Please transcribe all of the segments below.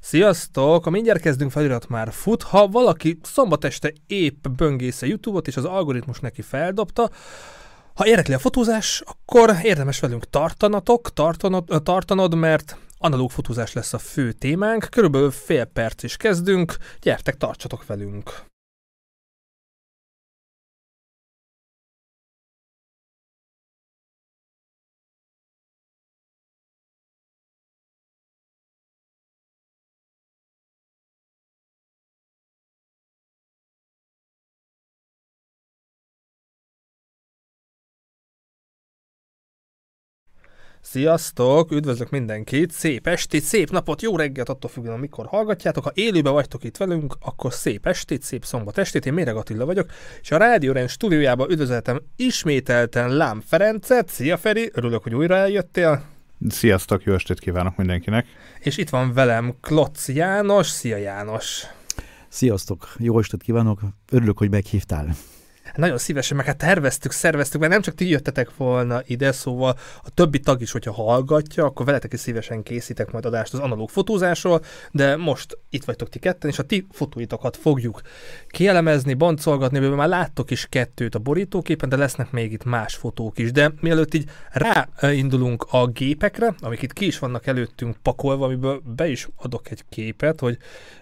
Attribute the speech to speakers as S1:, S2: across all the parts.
S1: Sziasztok! A mindjárt kezdünk felirat már fut. Ha valaki szombat este épp böngésze YouTube-ot, és az algoritmus neki feldobta, ha érdekli a fotózás, akkor érdemes velünk tartanatok, tartanod, tartanod, mert analóg fotózás lesz a fő témánk. Körülbelül fél perc is kezdünk. Gyertek, tartsatok velünk! Sziasztok! Üdvözlök mindenkit! Szép estét, szép napot, jó reggelt, attól függően, mikor hallgatjátok. Ha élőben vagytok itt velünk, akkor szép estét, szép szombat estét. Én Méreg Attila vagyok, és a Rádió Rend stúdiójába üdvözletem ismételten Lám Ferencet. Szia Feri, örülök, hogy újra eljöttél.
S2: Sziasztok, jó estét kívánok mindenkinek.
S1: És itt van velem Klotz János. Szia János!
S3: Sziasztok, jó estét kívánok, örülök, hogy meghívtál
S1: nagyon szívesen, meg hát terveztük, szerveztük, mert nem csak ti jöttetek volna ide, szóval a többi tag is, hogyha hallgatja, akkor veletek is szívesen készítek majd adást az analóg fotózásról, de most itt vagytok ti ketten, és a ti fotóitokat fogjuk kielemezni, boncolgatni, mert már láttok is kettőt a borítóképen, de lesznek még itt más fotók is. De mielőtt így ráindulunk a gépekre, amik itt ki is vannak előttünk pakolva, amiből be is adok egy képet, hogy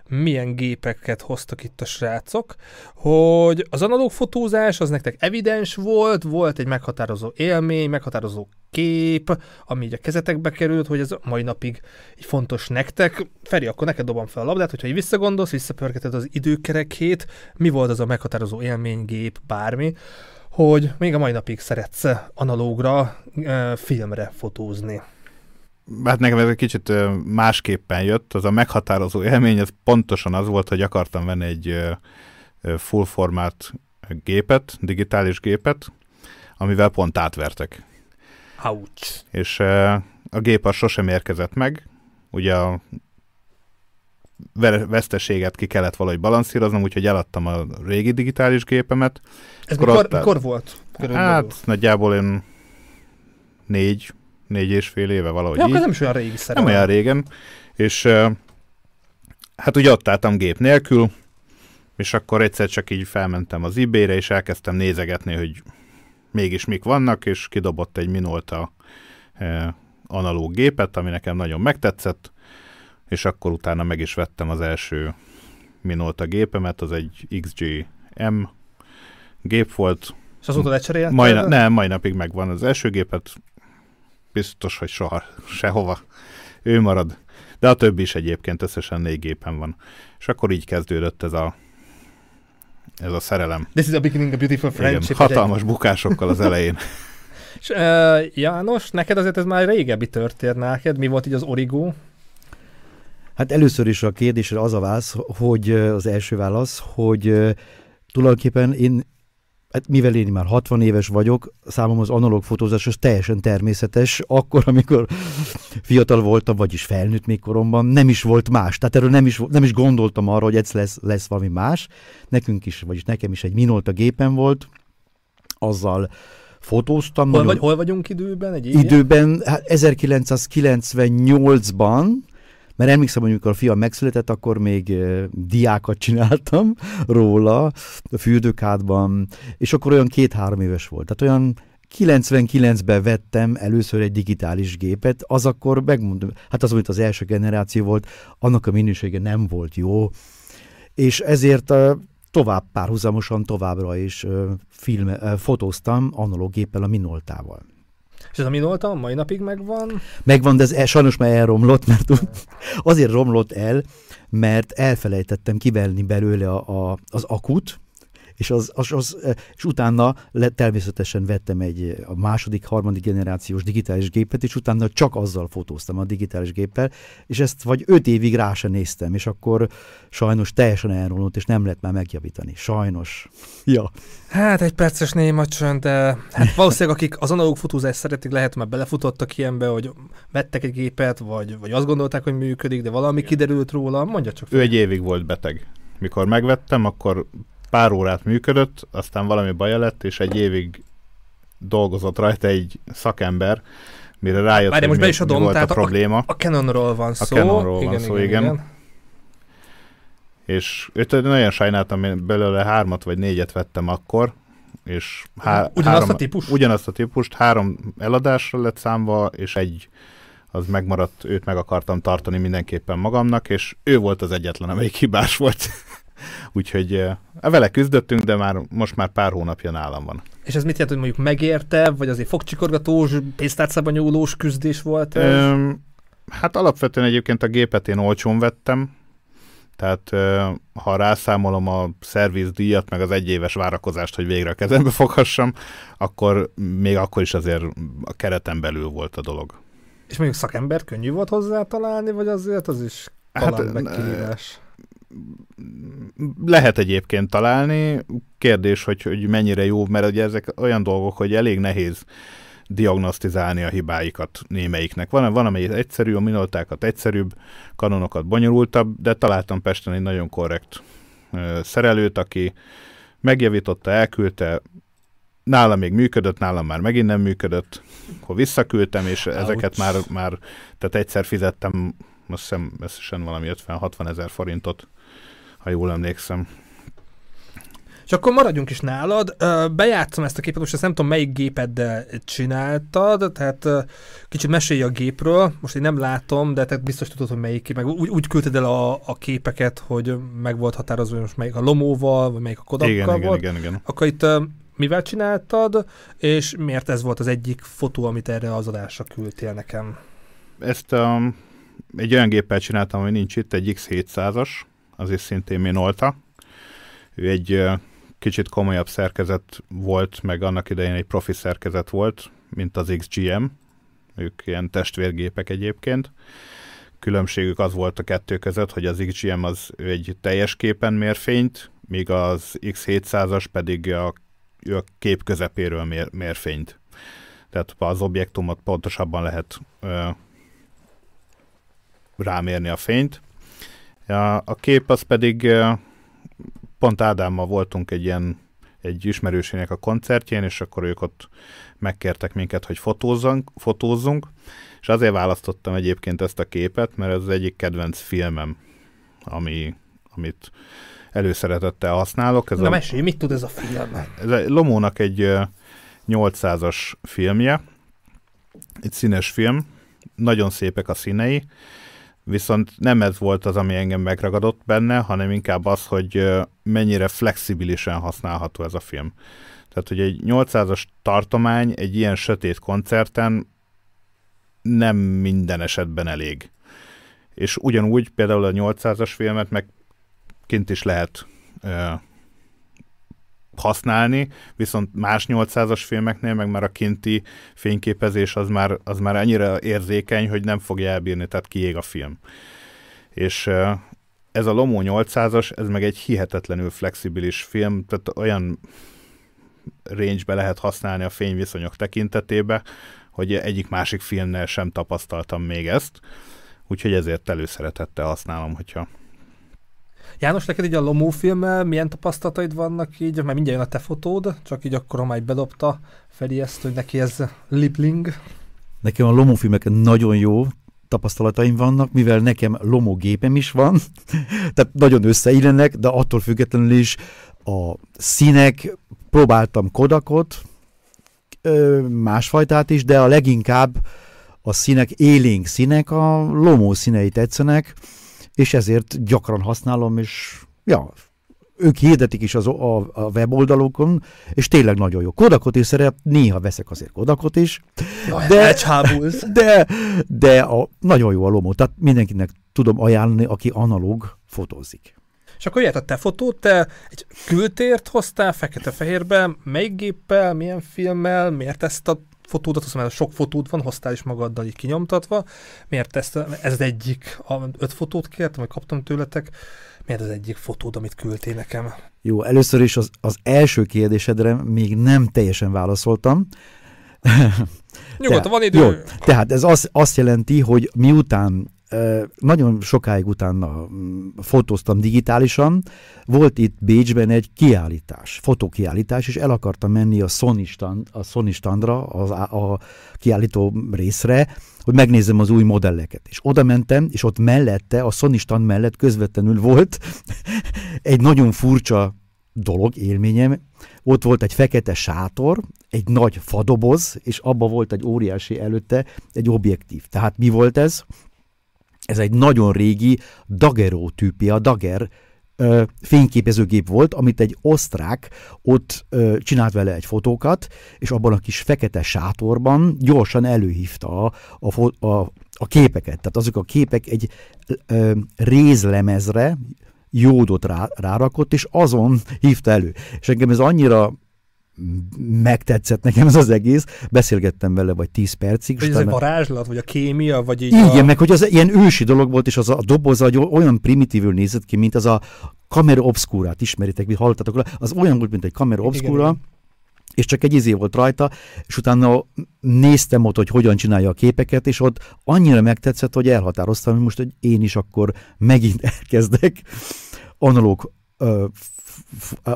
S1: milyen gépeket hoztak itt a srácok, hogy az analóg fotózás az nektek evidens volt, volt egy meghatározó élmény, meghatározó kép, ami így a kezetekbe került, hogy ez mai napig így fontos nektek. Feri, akkor neked dobom fel a labdát, hogyha így visszagondolsz, visszapörgeted az időkerekét, mi volt az a meghatározó élmény, gép, bármi, hogy még a mai napig szeretsz analógra, filmre fotózni
S2: hát nekem ez egy kicsit másképpen jött. Az a meghatározó élmény, ez pontosan az volt, hogy akartam venni egy full formát gépet, digitális gépet, amivel pont átvertek.
S1: Ouch.
S2: És a gép az sosem érkezett meg, ugye a veszteséget ki kellett valahogy balanszíroznom, úgyhogy eladtam a régi digitális gépemet.
S1: Ez mikor, ott, mikor volt?
S2: Körülbelül? Hát nagyjából én négy, négy és fél éve valahogy
S1: ja,
S2: így.
S1: nem is olyan régi szerelem.
S2: Nem olyan régen. És hát ugye ott álltam gép nélkül, és akkor egyszer csak így felmentem az eBay-re, és elkezdtem nézegetni, hogy mégis mik vannak, és kidobott egy Minolta eh, analóg gépet, ami nekem nagyon megtetszett, és akkor utána meg is vettem az első Minolta gépemet, az egy XG-M gép volt.
S1: És azóta lecserélted?
S2: Mai, nem, mai napig megvan az első gépet, biztos, hogy soha, sehova. Ő marad. De a többi is egyébként összesen négy gépen van. És akkor így kezdődött ez a ez a szerelem.
S1: This is a beginning of beautiful friendship.
S2: Igen, hatalmas bukásokkal az elején.
S1: És uh, János, neked azért ez már régebbi történet neked. Mi volt így az origó?
S3: Hát először is a kérdésre az a válasz, hogy az első válasz, hogy tulajdonképpen én hát mivel én már 60 éves vagyok, számomra az analóg fotózás az teljesen természetes. Akkor, amikor fiatal voltam, vagyis felnőtt még koromban, nem is volt más. Tehát erről nem is, nem is gondoltam arra, hogy egyszer lesz, lesz valami más. Nekünk is, vagyis nekem is egy Minolta gépen volt, azzal fotóztam.
S1: Hol, nagyon... vagy, hol vagyunk időben? Egy
S3: időben, hát 1998-ban, mert emlékszem, hogy amikor a fiam megszületett, akkor még diákat csináltam róla a fürdőkádban, és akkor olyan két-három éves volt. Tehát olyan 99-ben vettem először egy digitális gépet, az akkor megmondom, hát az, amit az első generáció volt, annak a minősége nem volt jó, és ezért tovább párhuzamosan továbbra is film, fotóztam analóg géppel a Minoltával.
S1: És ez a Minolta mai napig megvan?
S3: Megvan, de ez el, sajnos már elromlott, mert azért romlott el, mert elfelejtettem kivelni belőle a, a, az akut, és, az, az, az, és utána le, természetesen vettem egy a második, harmadik generációs digitális gépet, és utána csak azzal fotóztam a digitális géppel, és ezt vagy öt évig rá sem néztem, és akkor sajnos teljesen elromlott, és nem lehet már megjavítani. Sajnos. Ja.
S1: Hát egy perces néma csönd, de hát valószínűleg akik az analóg fotózást szeretik, lehet már belefutottak ilyenbe, hogy vettek egy gépet, vagy, vagy azt gondolták, hogy működik, de valami kiderült róla, mondja csak.
S2: Ő egy évig volt beteg. Mikor megvettem, akkor pár órát működött, aztán valami baja lett, és egy évig dolgozott rajta egy szakember, mire rájött,
S1: Várj,
S2: hogy
S1: most
S2: mi,
S1: be is
S2: mi
S1: adom,
S2: volt a
S1: tehát a-
S2: probléma.
S1: A Canonról van szó.
S2: Canonról van szó, igen. És őt nagyon sajnáltam, én belőle hármat vagy négyet vettem akkor, és há-
S1: Ugyanazt
S2: három,
S1: a típust?
S2: Ugyanazt a típust, három eladásra lett számva, és egy az megmaradt, őt meg akartam tartani mindenképpen magamnak, és ő volt az egyetlen, amelyik hibás volt. Úgyhogy eh, vele küzdöttünk, de már most már pár hónapja nálam van.
S1: És ez mit jelent, hogy mondjuk megérte, vagy azért fogcsikorgatós, pénztárcában nyúlós küzdés volt? ez?
S2: Öm, hát alapvetően egyébként a gépet én olcsón vettem, tehát ö, ha rászámolom a szervizdíjat, meg az egyéves várakozást, hogy végre a kezembe foghassam, akkor még akkor is azért a kereten belül volt a dolog.
S1: És mondjuk szakember könnyű volt hozzá találni, vagy azért az is
S2: Hát,
S1: talán megkívás?
S2: Lehet egyébként találni, kérdés, hogy, hogy mennyire jó, mert ugye ezek olyan dolgok, hogy elég nehéz diagnosztizálni a hibáikat némelyiknek. Van, van amelyik egyszerű, a minoltákat egyszerűbb, kanonokat bonyolultabb, de találtam Pesten egy nagyon korrekt ö, szerelőt, aki megjavította, elküldte, nálam még működött, nálam már megint nem működött, akkor visszaküldtem, és ezeket már, már, tehát egyszer fizettem, azt hiszem összesen valami 50-60 ezer forintot, ha jól emlékszem.
S1: És akkor maradjunk is nálad. Bejátszom ezt a képet, most ezt nem tudom melyik gépeddel csináltad, tehát kicsit mesélj a gépről, most én nem látom, de te biztos tudod, hogy melyik meg úgy, úgy küldted el a, a képeket, hogy meg volt határozva, hogy most melyik a Lomóval, vagy melyik a Kodakkal
S2: Igen, igen,
S1: volt.
S2: igen, igen.
S1: Akkor itt mivel csináltad, és miért ez volt az egyik fotó, amit erre az adásra küldtél nekem?
S2: Ezt um, egy olyan géppel csináltam, hogy nincs itt, egy X700-as, az is szintén Minolta. Ő egy kicsit komolyabb szerkezet volt, meg annak idején egy profi szerkezet volt, mint az XGM. Ők ilyen testvérgépek egyébként. Különbségük az volt a kettő között, hogy az XGM az egy teljes képen mér míg az X700-as pedig a, a kép közepéről mér, mér. Tehát az objektumot pontosabban lehet ö, rámérni a fényt. A, a kép az pedig pont Ádámmal voltunk egy ilyen egy ismerősének a koncertjén, és akkor ők ott megkértek minket, hogy fotózzunk, fotózzunk, és azért választottam egyébként ezt a képet, mert ez az egyik kedvenc filmem, ami, amit előszeretettel használok. Ez
S1: Na
S2: a,
S1: mesélj, mit tud ez a film?
S2: ez a Lomónak egy ö, 800-as filmje, egy színes film, nagyon szépek a színei, viszont nem ez volt az, ami engem megragadott benne, hanem inkább az, hogy mennyire flexibilisen használható ez a film. Tehát, hogy egy 800-as tartomány egy ilyen sötét koncerten nem minden esetben elég. És ugyanúgy például a 800-as filmet meg kint is lehet használni, viszont más 800-as filmeknél meg már a kinti fényképezés az már, az már annyira érzékeny, hogy nem fogja elbírni, tehát kiég a film. És ez a Lomo 800-as, ez meg egy hihetetlenül flexibilis film, tehát olyan range-be lehet használni a fényviszonyok tekintetébe, hogy egyik másik filmnél sem tapasztaltam még ezt, úgyhogy ezért előszeretettel használom, hogyha
S1: János, neked így a Lomó filmmel milyen tapasztalataid vannak így? Mert mindjárt jön a te fotód, csak így akkor, így bedobta Feri ezt, hogy neki ez lipling.
S3: Nekem a Lomo filmeken nagyon jó tapasztalataim vannak, mivel nekem Lomo gépem is van, tehát nagyon összeillenek, de attól függetlenül is a színek, próbáltam Kodakot, másfajtát is, de a leginkább a színek, élénk színek, a Lomo színei tetszenek, és ezért gyakran használom, és ja, ők hirdetik is az, a, a weboldalokon, és tényleg nagyon jó. Kodakot is szeret, néha veszek azért Kodakot is,
S1: Jaj,
S3: De-
S1: de...
S3: de, a, nagyon jó a Lomo, tehát mindenkinek tudom ajánlani, aki analóg fotózik.
S1: És akkor jött a te fotód, te egy kültért hoztál fekete-fehérben, melyik géppel, milyen filmmel, miért ezt a fotódat, azt mondom, sok fotód van, hoztál is magaddal így kinyomtatva, miért ezt, ez az egyik, a, öt fotót kértem, vagy kaptam tőletek, miért az egyik fotód, amit küldtél nekem?
S3: Jó, először is az, az első kérdésedre még nem teljesen válaszoltam.
S1: Nyugodtan, van idő.
S3: Jó, tehát ez azt, azt jelenti, hogy miután nagyon sokáig utána mm, fotóztam digitálisan, volt itt Bécsben egy kiállítás, fotókiállítás, és el akartam menni a Sony, stand, a Sony standra, az, a, kiállító részre, hogy megnézzem az új modelleket. És oda mentem, és ott mellette, a Sony stand mellett közvetlenül volt egy nagyon furcsa dolog, élményem. Ott volt egy fekete sátor, egy nagy fadoboz, és abba volt egy óriási előtte egy objektív. Tehát mi volt ez? Ez egy nagyon régi daguerreotypia, Daguerre ö, fényképezőgép volt, amit egy osztrák ott ö, csinált vele egy fotókat, és abban a kis fekete sátorban gyorsan előhívta a, a, a, a képeket. Tehát azok a képek egy ö, rézlemezre jódot rá, rárakott, és azon hívta elő. És engem ez annyira megtetszett nekem ez az egész, beszélgettem vele vagy 10 percig.
S1: Vagy ez egy varázslat, vagy a kémia, vagy így
S3: Igen,
S1: a...
S3: meg hogy az ilyen ősi dolog volt, és az a doboz olyan primitívül nézett ki, mint az a kamera obscura ismeritek, mi hallottatok az olyan volt, mint egy kamera igen, és csak egy izé volt rajta, és utána néztem ott, hogy hogyan csinálja a képeket, és ott annyira megtetszett, hogy elhatároztam, hogy most hogy én is akkor megint elkezdek analóg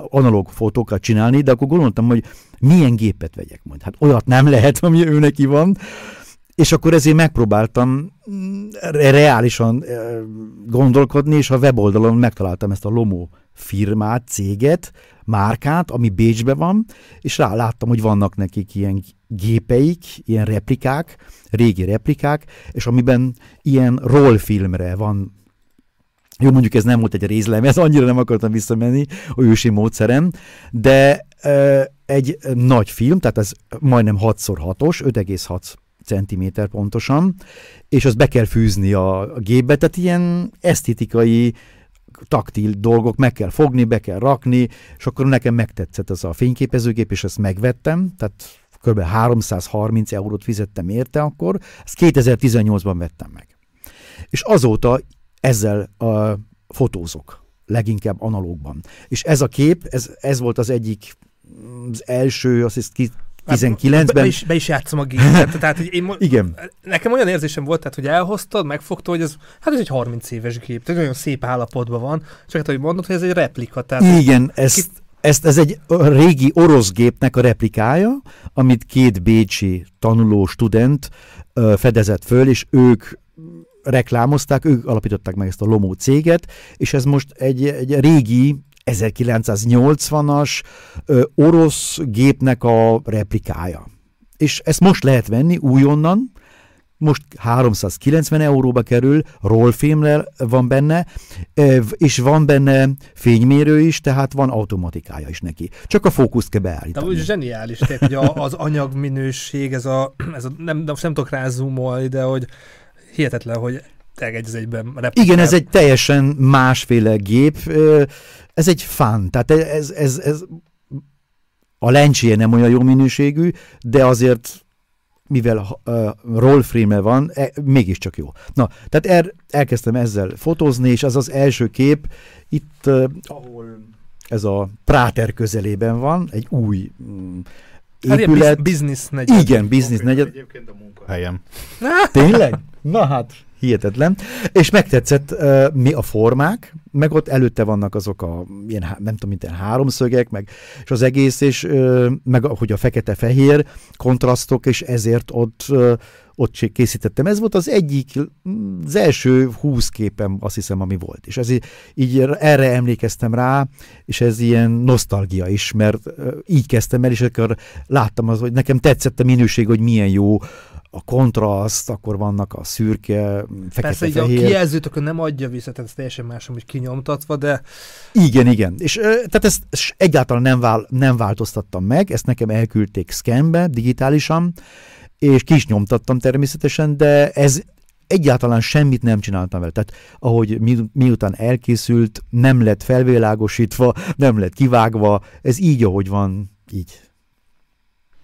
S3: analóg fotókat csinálni, de akkor gondoltam, hogy milyen gépet vegyek majd. Hát olyat nem lehet, ami ő neki van. És akkor ezért megpróbáltam mm, reálisan gondolkodni, és a weboldalon megtaláltam ezt a Lomo firmát, céget, márkát, ami Bécsben van, és ráláttam, hogy vannak nekik ilyen gépeik, ilyen replikák, régi replikák, és amiben ilyen rollfilmre van jó, mondjuk ez nem volt egy részlemez, annyira nem akartam visszamenni a ősi módszerem, de e, egy nagy film, tehát ez majdnem 6x6-os, 5,6 cm pontosan, és azt be kell fűzni a, a gépbe, tehát ilyen esztétikai taktil dolgok meg kell fogni, be kell rakni, és akkor nekem megtetszett ez a fényképezőgép, és ezt megvettem, tehát kb. 330 eurót fizettem érte akkor, ezt 2018-ban vettem meg. És azóta ezzel a fotózok, leginkább analógban. És ez a kép, ez, ez volt az egyik, az első, azt hiszem, 19-ben.
S1: Be, is, be is játszom a gépet. tehát, hogy én
S3: Igen.
S1: Nekem olyan érzésem volt, tehát, hogy elhoztad, megfogtad, hogy ez, hát ez egy 30 éves gép, tehát nagyon szép állapotban van, csak hát, hogy mondod, hogy ez egy replika. Tehát
S3: Igen, ezt, kit... ezt, ez egy régi orosz gépnek a replikája, amit két bécsi tanuló student fedezett föl, és ők reklámozták, ők alapították meg ezt a Lomó céget, és ez most egy, egy régi 1980-as ö, orosz gépnek a replikája. És ezt most lehet venni újonnan, most 390 euróba kerül, rollfilmrel van benne, és van benne fénymérő is, tehát van automatikája is neki. Csak a fókuszt kell beállítani.
S1: De úgy zseniális, tehát, hogy az anyagminőség, ez a, ez a nem, nem, nem tudok rá zoomolni, de hogy hihetetlen, hogy egy egyben replikál.
S3: Igen, ez egy teljesen másféle gép, ez egy fán, tehát ez, ez, ez a lencséje nem olyan jó minőségű, de azért mivel uh, rollframe van, e, mégiscsak jó. Na, tehát er, elkezdtem ezzel fotózni, és az az első kép itt, uh, ahol ez a Práter közelében van, egy új um, épület. Hát
S1: business negyed.
S3: Igen, business negyed.
S2: Egyébként a munkahelyem.
S3: Tényleg? Na hát, hihetetlen. És megtetszett uh, mi a formák, meg ott előtte vannak azok a ilyen, nem tudom, mint ilyen háromszögek, meg, és az egész, és uh, meg hogy a fekete-fehér kontrasztok, és ezért ott uh, ott készítettem. Ez volt az egyik, az első húsz képem, azt hiszem, ami volt. És ez így, így erre emlékeztem rá, és ez ilyen nosztalgia is, mert így kezdtem el, és akkor láttam az, hogy nekem tetszett a minőség, hogy milyen jó a kontraszt, akkor vannak a szürke, fekete, Persze, fehér.
S1: a kijelzőt nem adja vissza, tehát ez teljesen más, hogy kinyomtatva, de...
S3: Igen, igen. És tehát ezt egyáltalán nem, vál, nem változtattam meg, ezt nekem elküldték scanbe, digitálisan, és ki is nyomtattam természetesen, de ez egyáltalán semmit nem csináltam vele. Tehát ahogy mi, miután elkészült, nem lett felvilágosítva, nem lett kivágva, ez így, ahogy van, így.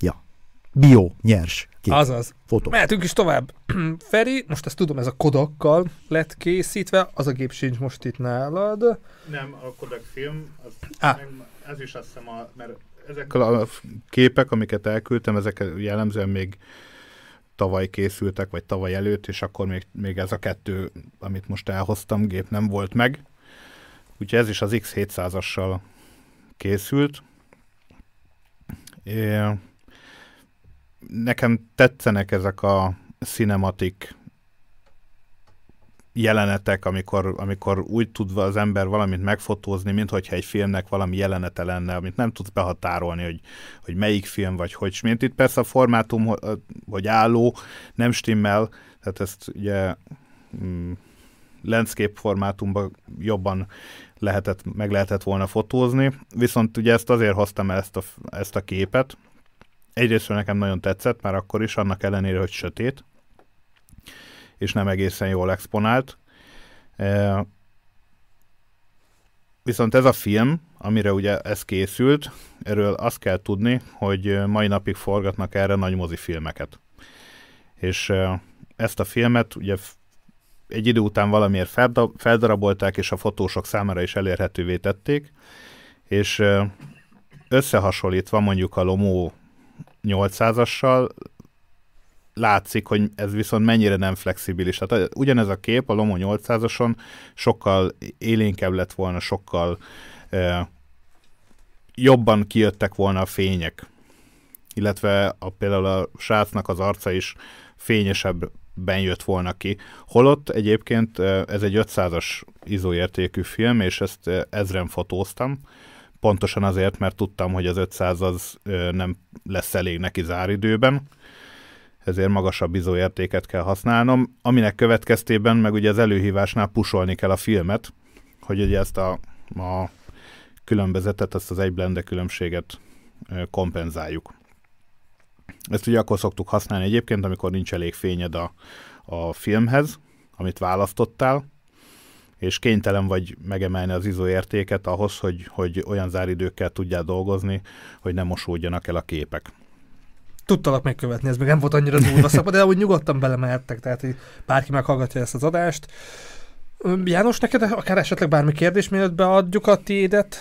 S3: Ja. Bio, nyers
S1: kép. Azaz. Fotó. Mehetünk is tovább. Feri, most ezt tudom, ez a kodakkal lett készítve, az a gép sincs most itt nálad.
S2: Nem, a Kodak film, az, ah. meg, ez is azt hiszem, a, mert ezek a képek, amiket elküldtem, ezek jellemzően még tavaly készültek, vagy tavaly előtt, és akkor még, még ez a kettő, amit most elhoztam, gép nem volt meg. Úgyhogy ez is az X700-assal készült. É, nekem tetszenek ezek a cinematik jelenetek, amikor, amikor úgy tud az ember valamit megfotózni, mint hogyha egy filmnek valami jelenete lenne, amit nem tudsz behatárolni, hogy, hogy melyik film, vagy hogy mint itt persze a formátum, hogy álló, nem stimmel, tehát ezt ugye mm, landscape formátumban jobban lehetett, meg lehetett volna fotózni, viszont ugye ezt azért hoztam el ezt a, ezt a képet. Egyrészt nekem nagyon tetszett, már akkor is, annak ellenére, hogy sötét, és nem egészen jól exponált. E, viszont ez a film, amire ugye ez készült, erről azt kell tudni, hogy mai napig forgatnak erre nagy mozifilmeket. És e, ezt a filmet ugye egy idő után valamiért feldarabolták, és a fotósok számára is elérhetővé tették, és e, összehasonlítva mondjuk a Lomo 800-assal látszik, hogy ez viszont mennyire nem flexibilis. Tehát ugyanez a kép a Lomo 800-ason sokkal élénkebb lett volna, sokkal e, jobban kijöttek volna a fények. Illetve a, például a srácnak az arca is fényesebben jött volna ki. Holott egyébként ez egy 500-as izóértékű film, és ezt ezren fotóztam, pontosan azért, mert tudtam, hogy az 500 az nem lesz elég neki záridőben, ezért magasabb izóértéket kell használnom, aminek következtében meg ugye az előhívásnál pusolni kell a filmet, hogy ugye ezt a, a különbözetet, ezt az egy blende különbséget kompenzáljuk. Ezt ugye akkor szoktuk használni egyébként, amikor nincs elég fényed a, a filmhez, amit választottál, és kénytelen vagy megemelni az izóértéket ahhoz, hogy, hogy olyan záridőkkel tudjál dolgozni, hogy ne mosódjanak el a képek
S1: tudtalak megkövetni, ez még nem volt annyira durva szakma, de úgy nyugodtan belemehettek, tehát hogy bárki meghallgatja ezt az adást. János, neked akár esetleg bármi kérdés, mielőtt beadjuk a tiédet?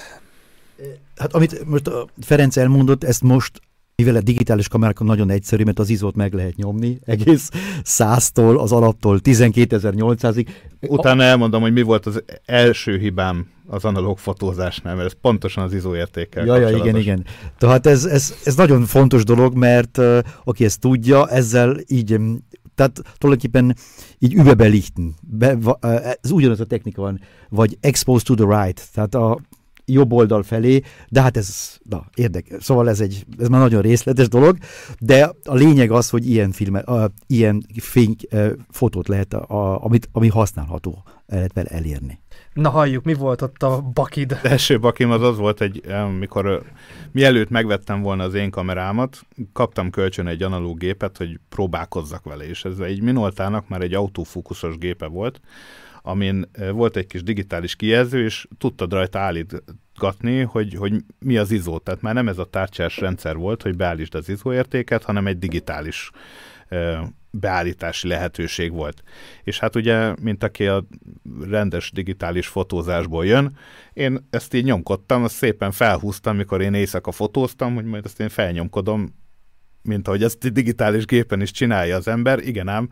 S3: Hát amit most a Ferenc elmondott, ezt most mivel a digitális kamerákon nagyon egyszerű, mert az izót meg lehet nyomni, egész száztól, az alaptól 12.800-ig.
S2: Utána elmondom, hogy mi volt az első hibám az analóg fotózásnál, mert ez pontosan az izóértékkel
S3: ja, ja, igen, igen. Tehát ez, ez, ez nagyon fontos dolog, mert uh, aki ezt tudja, ezzel így tehát tulajdonképpen így übebelichten. Be, ez ugyanaz a technika van, vagy exposed to the right, tehát a jobb oldal felé, de hát ez na, érdekes. Szóval ez, egy, ez már nagyon részletes dolog, de a lényeg az, hogy ilyen filmet, a, ilyen fény, a, fotót lehet, a, amit, ami használható lehet vele elérni.
S1: Na halljuk, mi volt ott a bakid?
S2: Az első bakim az az volt, egy, mikor mielőtt megvettem volna az én kamerámat, kaptam kölcsön egy analóg gépet, hogy próbálkozzak vele, és ez egy Minoltának már egy autofókuszos gépe volt, amin volt egy kis digitális kijelző, és tudtad rajta állítgatni, hogy, hogy mi az izó. Tehát már nem ez a tárcsás rendszer volt, hogy beállítsd az izóértéket, hanem egy digitális beállítási lehetőség volt. És hát ugye, mint aki a rendes digitális fotózásból jön, én ezt így nyomkodtam, azt szépen felhúztam, mikor én éjszaka fotóztam, hogy majd ezt én felnyomkodom, mint ahogy ezt digitális gépen is csinálja az ember, igen ám,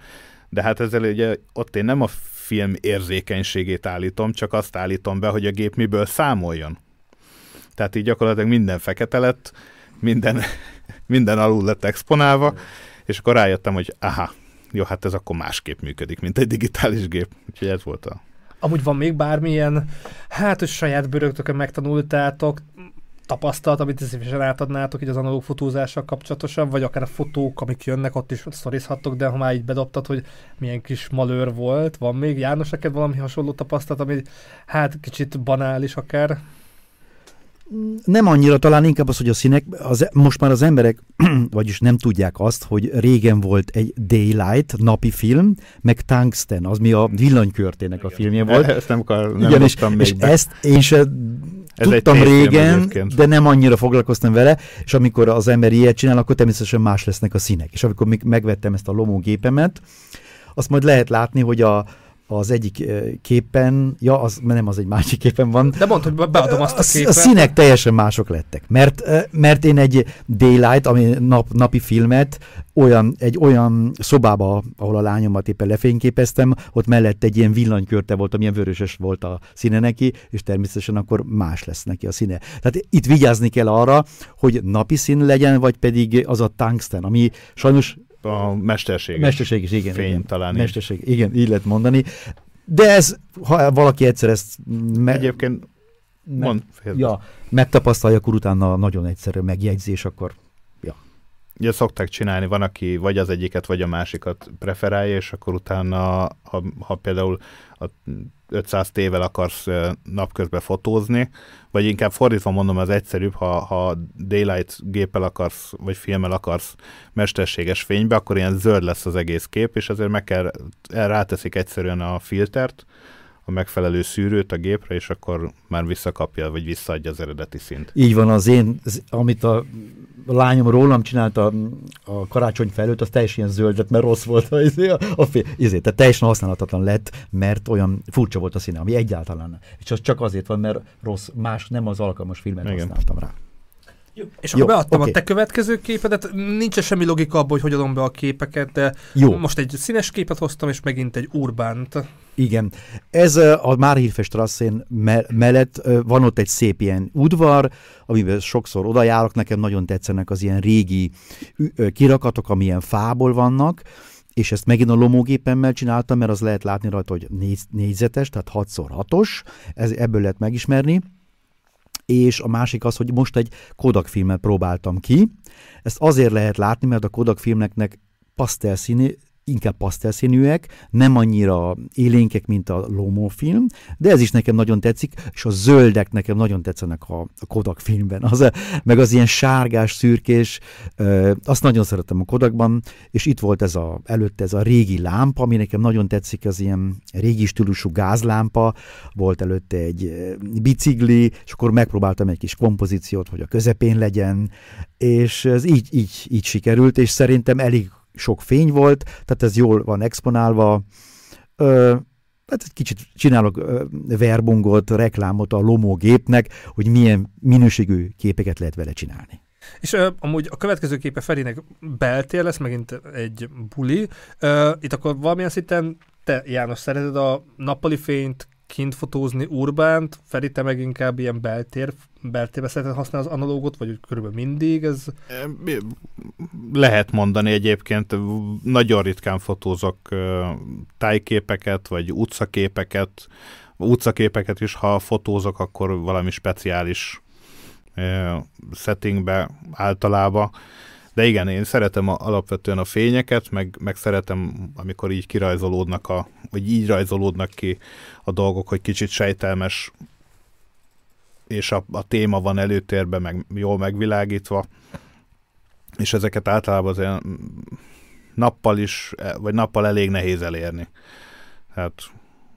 S2: de hát ezzel ugye ott én nem a film érzékenységét állítom, csak azt állítom be, hogy a gép miből számoljon. Tehát így gyakorlatilag minden fekete lett, minden, minden alul lett exponálva, és akkor rájöttem, hogy aha, jó, hát ez akkor másképp működik, mint egy digitális gép. Úgyhogy ez volt a...
S1: Amúgy van még bármilyen, hát, hogy saját bőröktökön megtanultátok, tapasztalat, amit szívesen átadnátok így az analóg fotózással kapcsolatosan, vagy akár a fotók, amik jönnek, ott is szorizhattok, de ha már így bedobtad, hogy milyen kis malőr volt, van még János, neked valami hasonló tapasztalat, ami hát kicsit banális akár?
S3: Nem annyira, talán inkább az, hogy a színek, az, most már az emberek, vagyis nem tudják azt, hogy régen volt egy Daylight napi film, meg Tungsten, az mi a villanykörtének a filmje volt.
S2: Ezt nem, akar, nem Igen,
S3: és, még és be. ezt én se ez tudtam régen, de nem annyira foglalkoztam vele, és amikor az ember ilyet csinál, akkor természetesen más lesznek a színek. És amikor még megvettem ezt a lomó gépemet, azt majd lehet látni, hogy a, az egyik képen, ja, az nem az egy másik képen van.
S1: De mondd, hogy beadom azt a
S3: a,
S1: képet.
S3: a színek teljesen mások lettek. Mert, mert én egy Daylight, ami nap, napi filmet, olyan, egy olyan szobába, ahol a lányomat éppen lefényképeztem, ott mellett egy ilyen villanykörte volt, amilyen vöröses volt a színe neki, és természetesen akkor más lesz neki a színe. Tehát itt vigyázni kell arra, hogy napi szín legyen, vagy pedig az a tungsten, ami sajnos
S2: A mesterséges,
S3: mesterséges, igen.
S2: fény
S3: igen.
S2: talán. így.
S3: Mesterség, igen, így lehet mondani. De ez, ha valaki egyszer ezt me-
S2: Egyébként
S3: me-
S2: mond,
S3: ja, megtapasztalja, akkor utána nagyon egyszerű megjegyzés, akkor
S2: Ugye szokták csinálni, van, aki vagy az egyiket, vagy a másikat preferálja, és akkor utána, ha, ha például a 500 tével akarsz napközben fotózni, vagy inkább fordítva mondom, az egyszerűbb, ha, ha daylight géppel akarsz, vagy filmmel akarsz mesterséges fénybe, akkor ilyen zöld lesz az egész kép, és ezért meg kell, ráteszik egyszerűen a filtert, a megfelelő szűrőt a gépre, és akkor már visszakapja, vagy visszaadja az eredeti szint.
S3: így van az én, amit a lányom rólam csinálta a karácsony felőtt, az teljesen ilyen zöld lett, mert rossz volt a, izé, a, a fél, izé, tehát teljesen használhatatlan lett, mert olyan furcsa volt a színe, ami egyáltalán. És az csak azért van, mert rossz, más nem az alkalmas filmet
S2: Igen.
S3: használtam rá.
S1: És
S3: Jó,
S1: akkor beadtam
S3: oké.
S1: a te következő képedet, nincs semmi logika abban, hogy hogy adom be a képeket, de
S3: Jó.
S1: most egy színes képet hoztam, és megint egy urbánt.
S3: Igen. Ez a Márhírfe Strasszén me- mellett van ott egy szép ilyen udvar, amiben sokszor oda járok, nekem nagyon tetszenek az ilyen régi kirakatok, amilyen fából vannak, és ezt megint a lomógépemmel csináltam, mert az lehet látni rajta, hogy négy, négyzetes, tehát 6x6-os, ez, ebből lehet megismerni. És a másik az, hogy most egy Kodak filmet próbáltam ki. Ezt azért lehet látni, mert a Kodak filmeknek pasztelszínű, inkább pasztelszínűek, nem annyira élénkek, mint a Lomo film, de ez is nekem nagyon tetszik, és a zöldek nekem nagyon tetszenek a, Kodak filmben, az, meg az ilyen sárgás, szürkés, ö, azt nagyon szeretem a Kodakban, és itt volt ez a, előtte ez a régi lámpa, ami nekem nagyon tetszik, az ilyen régi stílusú gázlámpa, volt előtte egy bicikli, és akkor megpróbáltam egy kis kompozíciót, hogy a közepén legyen, és ez így, így, így sikerült, és szerintem elég sok fény volt, tehát ez jól van exponálva. Ö, hát egy kicsit csinálok verbungot, reklámot a Lomo gépnek, hogy milyen minőségű képeket lehet vele csinálni.
S1: És uh, amúgy a következő képe Ferinek beltér lesz, megint egy buli. Uh, itt akkor valamilyen szinten te, János, szereted a nappali fényt kint fotózni urbánt, Feri, te meg inkább ilyen beltér, beltérbe szereted használni az analógot, vagy úgy körülbelül mindig, ez
S2: Lehet mondani egyébként, nagyon ritkán fotózok tájképeket, vagy utcaképeket. Utcaképeket is, ha fotózok, akkor valami speciális settingbe általában. De igen, én szeretem a, alapvetően a fényeket, meg, meg szeretem, amikor így kirajzolódnak, a, vagy így rajzolódnak ki a dolgok, hogy kicsit sejtelmes, és a, a téma van előtérben, meg jól megvilágítva és ezeket általában mm, nappal is, vagy nappal elég nehéz elérni. Hát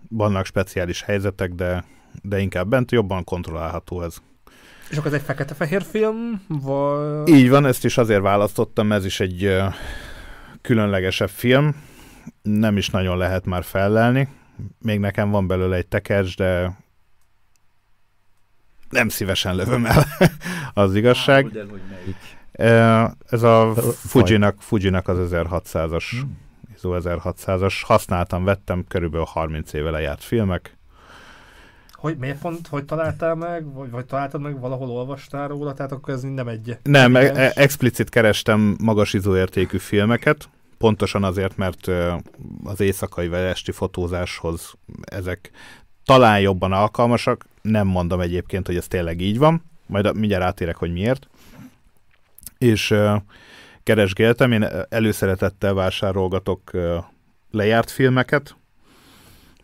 S2: vannak speciális helyzetek, de, de inkább bent jobban kontrollálható ez.
S1: És akkor ez egy fekete-fehér film, vagy...
S2: Így van, ezt is azért választottam, ez is egy ö, különlegesebb film, nem is nagyon lehet már fellelni. Még nekem van belőle egy tekercs, de nem szívesen lövöm el, az igazság.
S3: Melyik.
S2: Ö, Ez a. Fujinak, Fujinak az 1600-as,
S3: Hmm.
S2: ISO 1600-as. Használtam, vettem, körülbelül 30 éve lejárt filmek.
S1: Hogy miért pont, hogy találtál meg, vagy, vagy találtad meg, valahol olvastál róla, tehát akkor ez nem egy...
S2: Nem,
S1: evidens.
S2: e- explicit kerestem magas izóértékű filmeket, pontosan azért, mert az éjszakai vagy esti fotózáshoz ezek talán jobban alkalmasak. Nem mondom egyébként, hogy ez tényleg így van, majd mindjárt átérek, hogy miért. És keresgéltem, én előszeretettel vásárolgatok lejárt filmeket,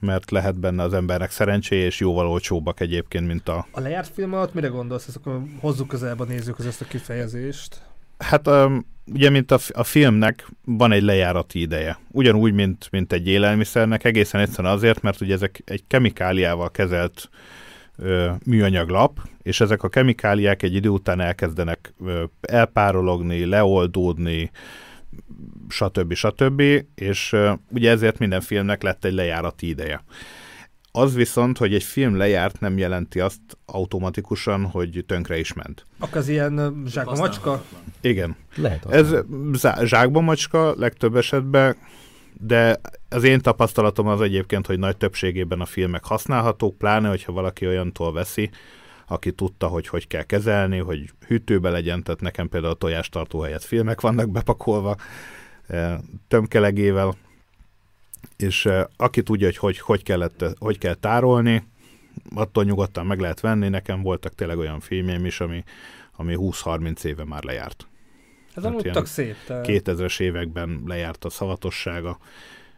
S2: mert lehet benne az embernek szerencséje, és jóval olcsóbbak egyébként, mint a,
S1: A lejárt film alatt mire gondolsz? Ezt akkor hozzuk közelbe a nézőkhöz ezt a kifejezést.
S2: Hát um, ugye, mint a, a filmnek van egy lejárati ideje. Ugyanúgy, mint, mint egy élelmiszernek, egészen egyszerűen azért, mert ugye ezek egy kemikáliával kezelt ö, műanyag lap, és ezek a kemikáliák egy idő után elkezdenek ö, elpárologni, leoldódni, stb. stb. És ugye ezért minden filmnek lett egy lejárati ideje. Az viszont, hogy egy film lejárt, nem jelenti azt automatikusan, hogy tönkre is ment.
S1: Akkor az ilyen zsákba macska?
S2: Igen.
S3: Lehet
S2: Ez zsákba macska legtöbb esetben, de az én tapasztalatom az egyébként, hogy nagy többségében a filmek használhatók, pláne, hogyha valaki olyantól veszi, aki tudta, hogy hogy kell kezelni, hogy hűtőbe legyen, tehát nekem például a tojástartó helyett filmek vannak bepakolva tömkelegével, és aki tudja, hogy hogy, hogy, kellett, hogy kell tárolni, attól nyugodtan meg lehet venni. Nekem voltak tényleg olyan filmjeim is, ami, ami 20-30 éve már lejárt.
S1: Ez amúgy tök szép. Te...
S2: 2000-es években lejárt a szavatossága,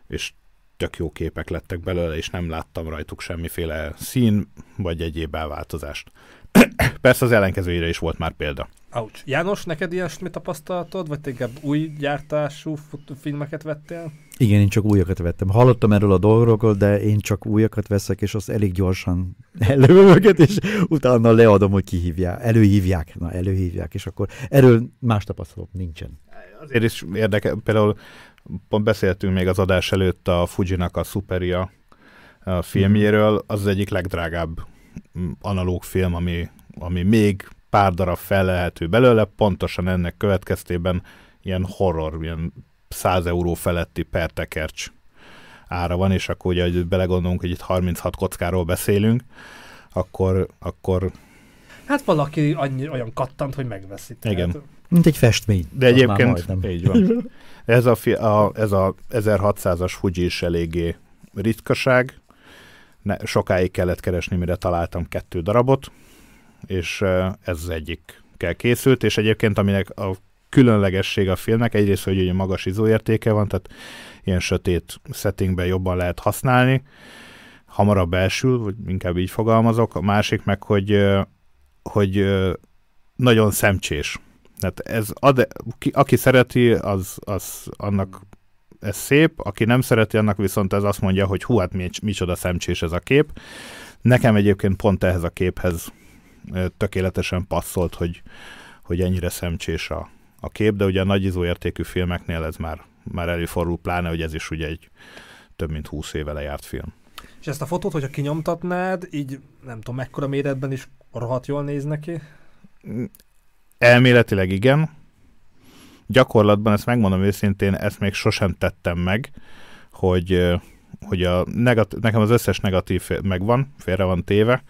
S2: és tök jó képek lettek belőle, és nem láttam rajtuk semmiféle szín vagy egyéb elváltozást. Persze az ellenkezőjére is volt már példa.
S1: Ouch. János, neked ilyesmi tapasztalatod, vagy inkább új gyártású filmeket vettél?
S3: Igen, én csak újakat vettem. Hallottam erről a dolgokról, de én csak újakat veszek, és azt elég gyorsan elővöm őket, és utána leadom, hogy kihívják. Előhívják. Na, előhívják, és akkor erről más tapasztalatom nincsen.
S2: Azért is érdekel, például pont beszéltünk még az adás előtt a Fujinak a Superia a filmjéről, az az egyik legdrágább analóg film, ami, ami még pár darab felelhető belőle, pontosan ennek következtében ilyen horror, ilyen 100 euró feletti per tekercs ára van, és akkor ugye, hogy belegondolunk, hogy itt 36 kockáról beszélünk, akkor, akkor
S1: Hát valaki annyi, olyan kattant, hogy megveszi.
S2: Igen. Tehát...
S3: Mint egy festmény.
S2: De egyébként így van. Ez a, a, ez a 1600-as Fuji is eléggé ritkaság. Ne, sokáig kellett keresni, mire találtam kettő darabot, és ez az egyik kell készült, és egyébként aminek a különlegesség a filmnek, egyrészt, hogy ugye magas izóértéke van, tehát ilyen sötét settingben jobban lehet használni, hamarabb elsül, vagy inkább így fogalmazok, a másik meg, hogy, hogy nagyon szemcsés. Tehát ez ad, ki, aki szereti, az, az annak ez szép, aki nem szereti, annak viszont ez azt mondja, hogy hú, hát mi, micsoda szemcsés ez a kép. Nekem egyébként pont ehhez a képhez tökéletesen passzolt, hogy, hogy ennyire szemcsés a, a kép, de ugye a nagy értékű filmeknél ez már, már előfordul, pláne, hogy ez is ugye egy több mint 20 éve lejárt film.
S1: És ezt a fotót, hogyha kinyomtatnád, így nem tudom, mekkora méretben is rohadt jól néz neki?
S2: Elméletileg igen. Gyakorlatban, ezt megmondom őszintén, ezt még sosem tettem meg, hogy, hogy a negatív, nekem az összes negatív megvan, félre van téve,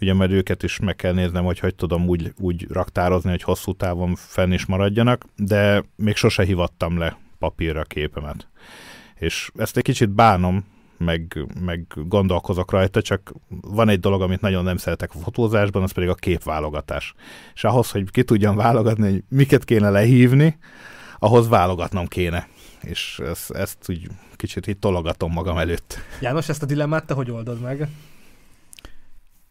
S2: ugye majd őket is meg kell néznem, hogy hogy tudom úgy, úgy raktározni, hogy hosszú távon fenn is maradjanak, de még sose hivattam le papírra képemet. És ezt egy kicsit bánom, meg, meg gondolkozok rajta, csak van egy dolog, amit nagyon nem szeretek a fotózásban, az pedig a képválogatás. És ahhoz, hogy ki tudjam válogatni, hogy miket kéne lehívni, ahhoz válogatnom kéne. És ezt, ezt úgy kicsit itt tologatom magam előtt.
S1: János, ezt a dilemmát te hogy oldod meg?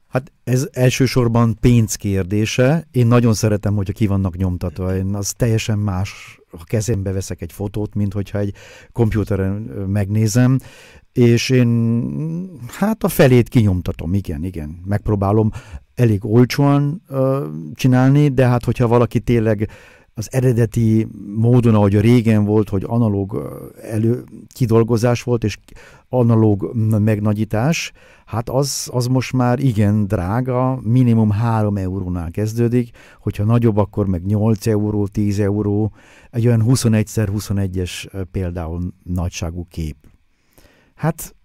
S3: Hát ez elsősorban pénz kérdése. Én nagyon szeretem, hogyha ki vannak nyomtatva. Én az teljesen más, ha kezembe veszek egy fotót, mint hogyha egy komputeren megnézem, és én hát a felét kinyomtatom, igen, igen. Megpróbálom elég olcsóan uh, csinálni, de hát hogyha valaki tényleg az eredeti módon, ahogy a régen volt, hogy analóg elő kidolgozás volt, és analóg megnagyítás, hát az, az most már igen drága, minimum 3 eurónál kezdődik, hogyha nagyobb, akkor meg 8 euró, 10 euró, egy olyan 21x21-es például nagyságú kép. Hát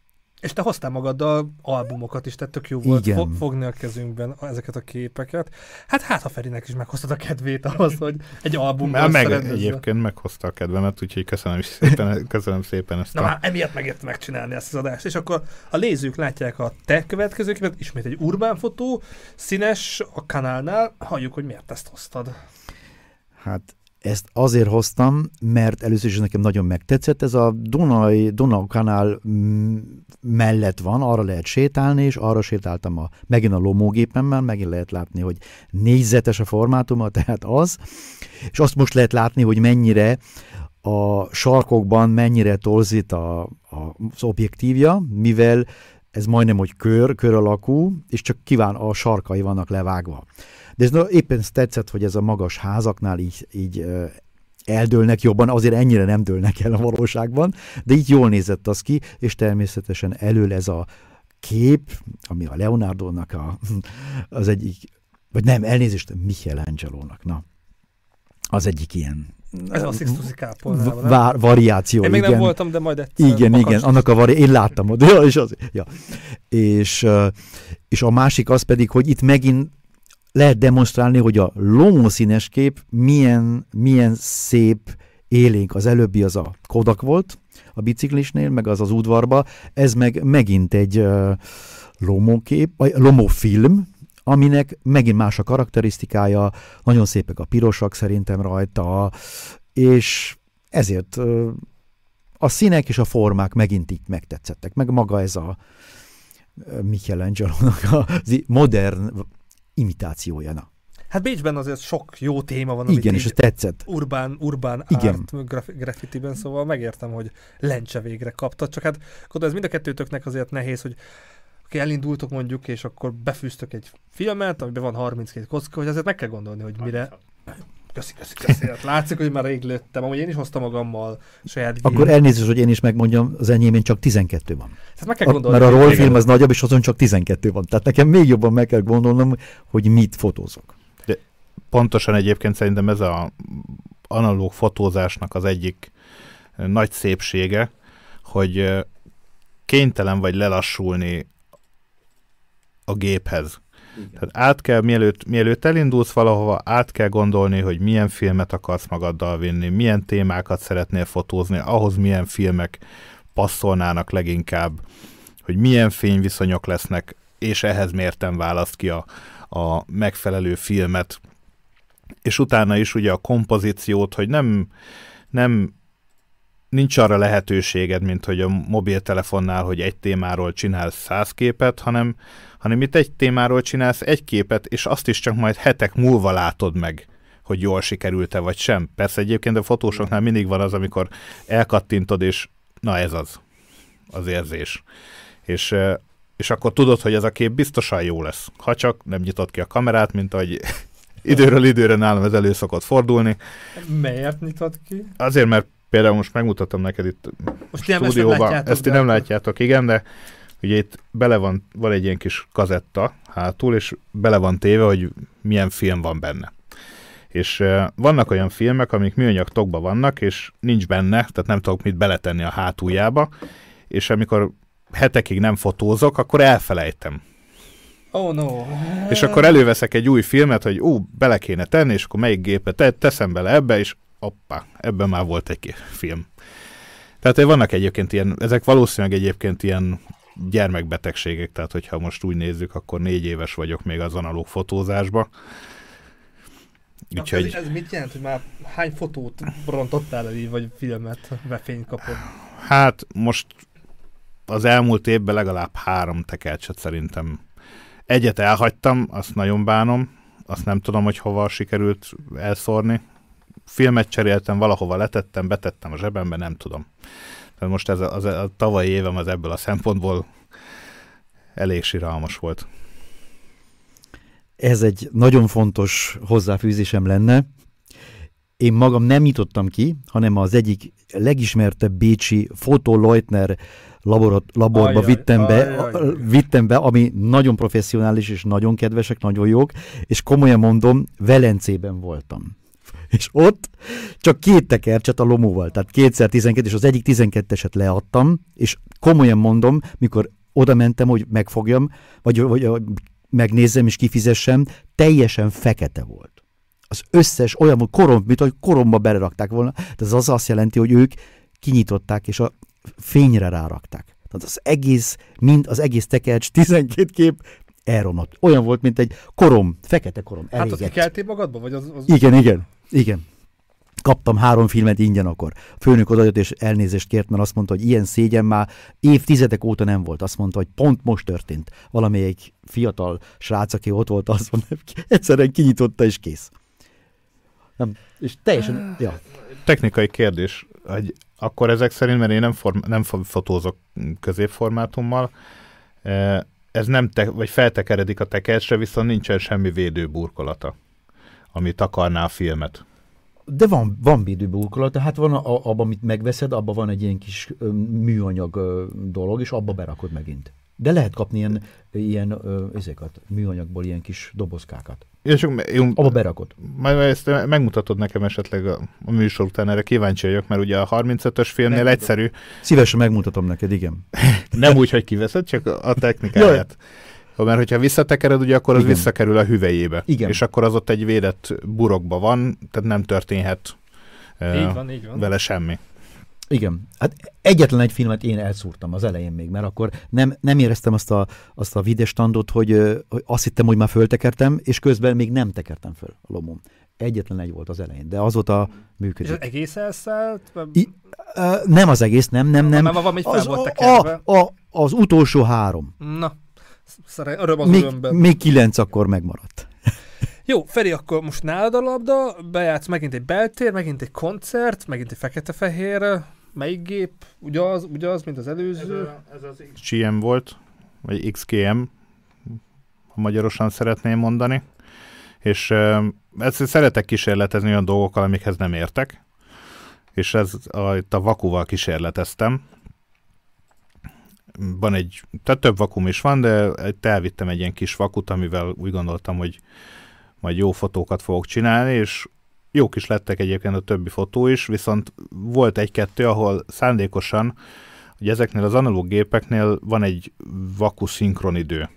S1: és te hoztál magaddal albumokat is, tehát tök jó volt Igen. fogni a kezünkben ezeket a képeket. Hát hát ha Ferinek is meghoztad a kedvét ahhoz, hogy egy albumban
S2: meg egyébként meghozta a kedvemet, úgyhogy köszönöm szépen, köszönöm szépen ezt
S1: Na a... már emiatt megért megcsinálni ezt az adást. És akkor a lézők látják a te következő képet, ismét egy urbán fotó, színes a kanálnál. Halljuk, hogy miért ezt hoztad.
S3: Hát ezt azért hoztam, mert először is nekem nagyon megtetszett. Ez a Dunai, Donau kanál mellett van, arra lehet sétálni, és arra sétáltam a, megint a lomógépemmel, megint lehet látni, hogy négyzetes a formátuma, tehát az. És azt most lehet látni, hogy mennyire a sarkokban mennyire torzít a, a, az objektívja, mivel ez majdnem, hogy kör, kör alakú, és csak kíván a sarkai vannak levágva. De ez éppen tetszett, hogy ez a magas házaknál így, így eldőlnek jobban, azért ennyire nem dőlnek el a valóságban, de így jól nézett az ki, és természetesen elől ez a kép, ami a Leonardo-nak a, az egyik, vagy nem, elnézést, Michelangelo-nak, na, az egyik ilyen
S1: Ez a Sixtusi kápolnában,
S3: vár, variáció.
S1: Én még
S3: igen.
S1: nem voltam, de majd egyszer.
S3: Igen, igen, annak a vari... én láttam ja, és, az, ja. és, és a másik az pedig, hogy itt megint lehet demonstrálni, hogy a lomószínes kép milyen, milyen szép élénk. Az előbbi az a Kodak volt a biciklisnél, meg az az udvarba, ez meg megint egy uh, lomókép, vagy lomófilm, aminek megint más a karakterisztikája, nagyon szépek a pirosak szerintem rajta, és ezért ö, a színek és a formák megint így megtetszettek, meg maga ez a Michelangelo-nak a modern imitációja. Na.
S1: Hát Bécsben azért sok jó téma van,
S3: Igen, és ez tetszett.
S1: urbán, urbán
S3: Igen.
S1: art graf- graffitiben, szóval megértem, hogy lencse végre kaptad, csak hát gondolom, ez mind a kettőtöknek azért nehéz, hogy oké, elindultok mondjuk, és akkor befűztök egy filmet, amiben van 32 kocka, hogy azért meg kell gondolni, hogy mire... Köszi, köszi, köszi. Hát látszik, hogy már rég lőttem. Amúgy én is hoztam magammal saját
S3: Akkor
S1: gépet.
S3: elnézést, hogy én is megmondjam, az enyémén csak 12 van.
S1: Tehát meg kell
S3: A,
S1: gondolni.
S3: mert a rollfilm az nagyobb, és azon csak 12 van. Tehát nekem még jobban meg kell gondolnom, hogy mit fotózok.
S2: Pontosan egyébként szerintem ez a analóg fotózásnak az egyik ö, nagy szépsége, hogy ö, kénytelen vagy lelassulni a géphez. Tehát át kell, mielőtt, mielőtt elindulsz valahova, át kell gondolni, hogy milyen filmet akarsz magaddal vinni, milyen témákat szeretnél fotózni, ahhoz milyen filmek passzolnának leginkább, hogy milyen fényviszonyok lesznek, és ehhez mérten választ ki a, a megfelelő filmet. És utána is ugye a kompozíciót, hogy nem, nem nincs arra lehetőséged, mint hogy a mobiltelefonnál, hogy egy témáról csinálsz száz képet, hanem, hanem itt egy témáról csinálsz egy képet, és azt is csak majd hetek múlva látod meg, hogy jól sikerült-e vagy sem. Persze egyébként a fotósoknál mindig van az, amikor elkattintod, és na ez az, az érzés. És, és akkor tudod, hogy ez a kép biztosan jó lesz. Ha csak nem nyitod ki a kamerát, mint ahogy időről időre nálam ez elő szokott fordulni.
S1: Miért nyitott ki?
S2: Azért, mert például most megmutatom neked itt
S1: Most nem
S2: stúdióban,
S1: látjátok.
S2: ezt ti nem látjátok, igen, de ugye itt bele van, van egy ilyen kis kazetta hátul, és bele van téve, hogy milyen film van benne. És uh, vannak olyan filmek, amik műanyag tokba vannak, és nincs benne, tehát nem tudok mit beletenni a hátuljába, és amikor hetekig nem fotózok, akkor elfelejtem.
S1: Oh no.
S2: És akkor előveszek egy új filmet, hogy ú, bele kéne tenni, és akkor melyik gépet te- teszem bele ebbe, és oppá, ebben már volt egy film. Tehát eh, vannak egyébként ilyen, ezek valószínűleg egyébként ilyen gyermekbetegségek, tehát hogyha most úgy nézzük, akkor négy éves vagyok még az analóg fotózásba.
S1: Ez,
S2: Úgyhogy
S1: ez mit jelent, hogy már hány fotót rontottál el így, vagy filmet befényt kapod?
S2: hát most az elmúlt évben legalább három tekercset szerintem. Egyet elhagytam, azt nagyon bánom, azt nem tudom, hogy hova sikerült elszórni. Filmet cseréltem, valahova letettem, betettem a zsebembe, nem tudom. Tehát most ez a, az, a tavalyi évem az ebből a szempontból elég siralmas volt.
S3: Ez egy nagyon fontos hozzáfűzésem lenne. Én magam nem nyitottam ki, hanem az egyik legismertebb bécsi Foto Leutner laborat, laborba
S1: Ajaj,
S3: vittem, be,
S1: ajaj.
S3: vittem be, ami nagyon professzionális és nagyon kedvesek, nagyon jók, és komolyan mondom, Velencében voltam. És ott csak két tekercset a lomóval, tehát kétszer 12, és az egyik 12-eset leadtam, és komolyan mondom, mikor oda mentem, hogy megfogjam, vagy, vagy megnézzem és kifizessem, teljesen fekete volt. Az összes olyan, hogy korom, mint hogy koromba belerakták volna, de ez az azt jelenti, hogy ők kinyitották, és a fényre rárakták. Tehát az egész, mind az egész tekercs, 12 kép elromlott. Olyan volt, mint egy korom, fekete korom,
S1: Hát azt
S3: elégett.
S1: kikeltél magadba? Vagy az, az...
S3: Igen, igen, igen. Kaptam három filmet ingyen akkor. Főnök odajött és elnézést kért, mert azt mondta, hogy ilyen szégyen már évtizedek óta nem volt. Azt mondta, hogy pont most történt. Valamelyik fiatal srác, aki ott volt, azt mondta, egyszerűen kinyitotta és kész. Nem, és teljesen, ja.
S2: Technikai kérdés, hogy akkor ezek szerint, mert én nem, form, nem fo- fotózok középformátummal, eh, ez nem te, vagy feltekeredik a tekercsre, viszont nincsen semmi védő burkolata, ami takarná a filmet.
S3: De van, van védőburkolat, tehát van a- abban, amit megveszed, abban van egy ilyen kis ö, műanyag ö, dolog, és abba berakod megint. De lehet kapni ilyen, ilyen ö, ezeket, műanyagból ilyen kis dobozkákat.
S2: És én,
S3: Abba berakod.
S2: majd ezt megmutatod nekem esetleg a, a műsor után, erre kíváncsi vagyok, mert ugye a 35-ös filmnél
S1: Megmutatom.
S2: egyszerű,
S3: Szívesen megmutatom neked, igen.
S2: nem úgy, hogy kiveszed, csak a technikáját. Mert hogyha visszatekered, ugye akkor az
S3: Igen.
S2: visszakerül a hüvelyébe.
S3: Igen.
S2: És akkor az ott egy védett burokba van, tehát nem történhet
S1: Így van, így van.
S2: vele semmi.
S3: Igen. Hát egyetlen egy filmet én elszúrtam az elején még, mert akkor nem, nem éreztem azt a, azt a videstandot, hogy, hogy azt hittem, hogy már föltekertem, és közben még nem tekertem föl a lomom. Egyetlen egy volt az elején, de azóta
S1: És
S3: működik.
S1: az egész elszállt?
S3: I- Ö, nem az egész, nem, nem, nem.
S1: Már valami fel
S3: Az,
S1: volt
S3: a,
S1: tekerve.
S3: a, a, az utolsó három.
S1: Na, szere, öröm az
S3: Még,
S1: örömben.
S3: még kilenc akkor megmaradt.
S1: Jó, Feri, akkor most nálad a labda, bejátsz megint egy beltér, megint egy koncert, megint egy fekete-fehér, melyik gép? Ugyaz, ugyaz, mint az előző?
S2: ez az XGM volt, vagy XGM, ha magyarosan szeretném mondani. És ezt szeretek kísérletezni olyan dolgokkal, amikhez nem értek. És ez a, itt a vakuval kísérleteztem. Van egy, tehát több vakum is van, de itt elvittem egy ilyen kis vakut, amivel úgy gondoltam, hogy majd jó fotókat fogok csinálni, és jók is lettek egyébként a többi fotó is, viszont volt egy-kettő, ahol szándékosan hogy ezeknél az analóg gépeknél van egy vaku szinkronidő,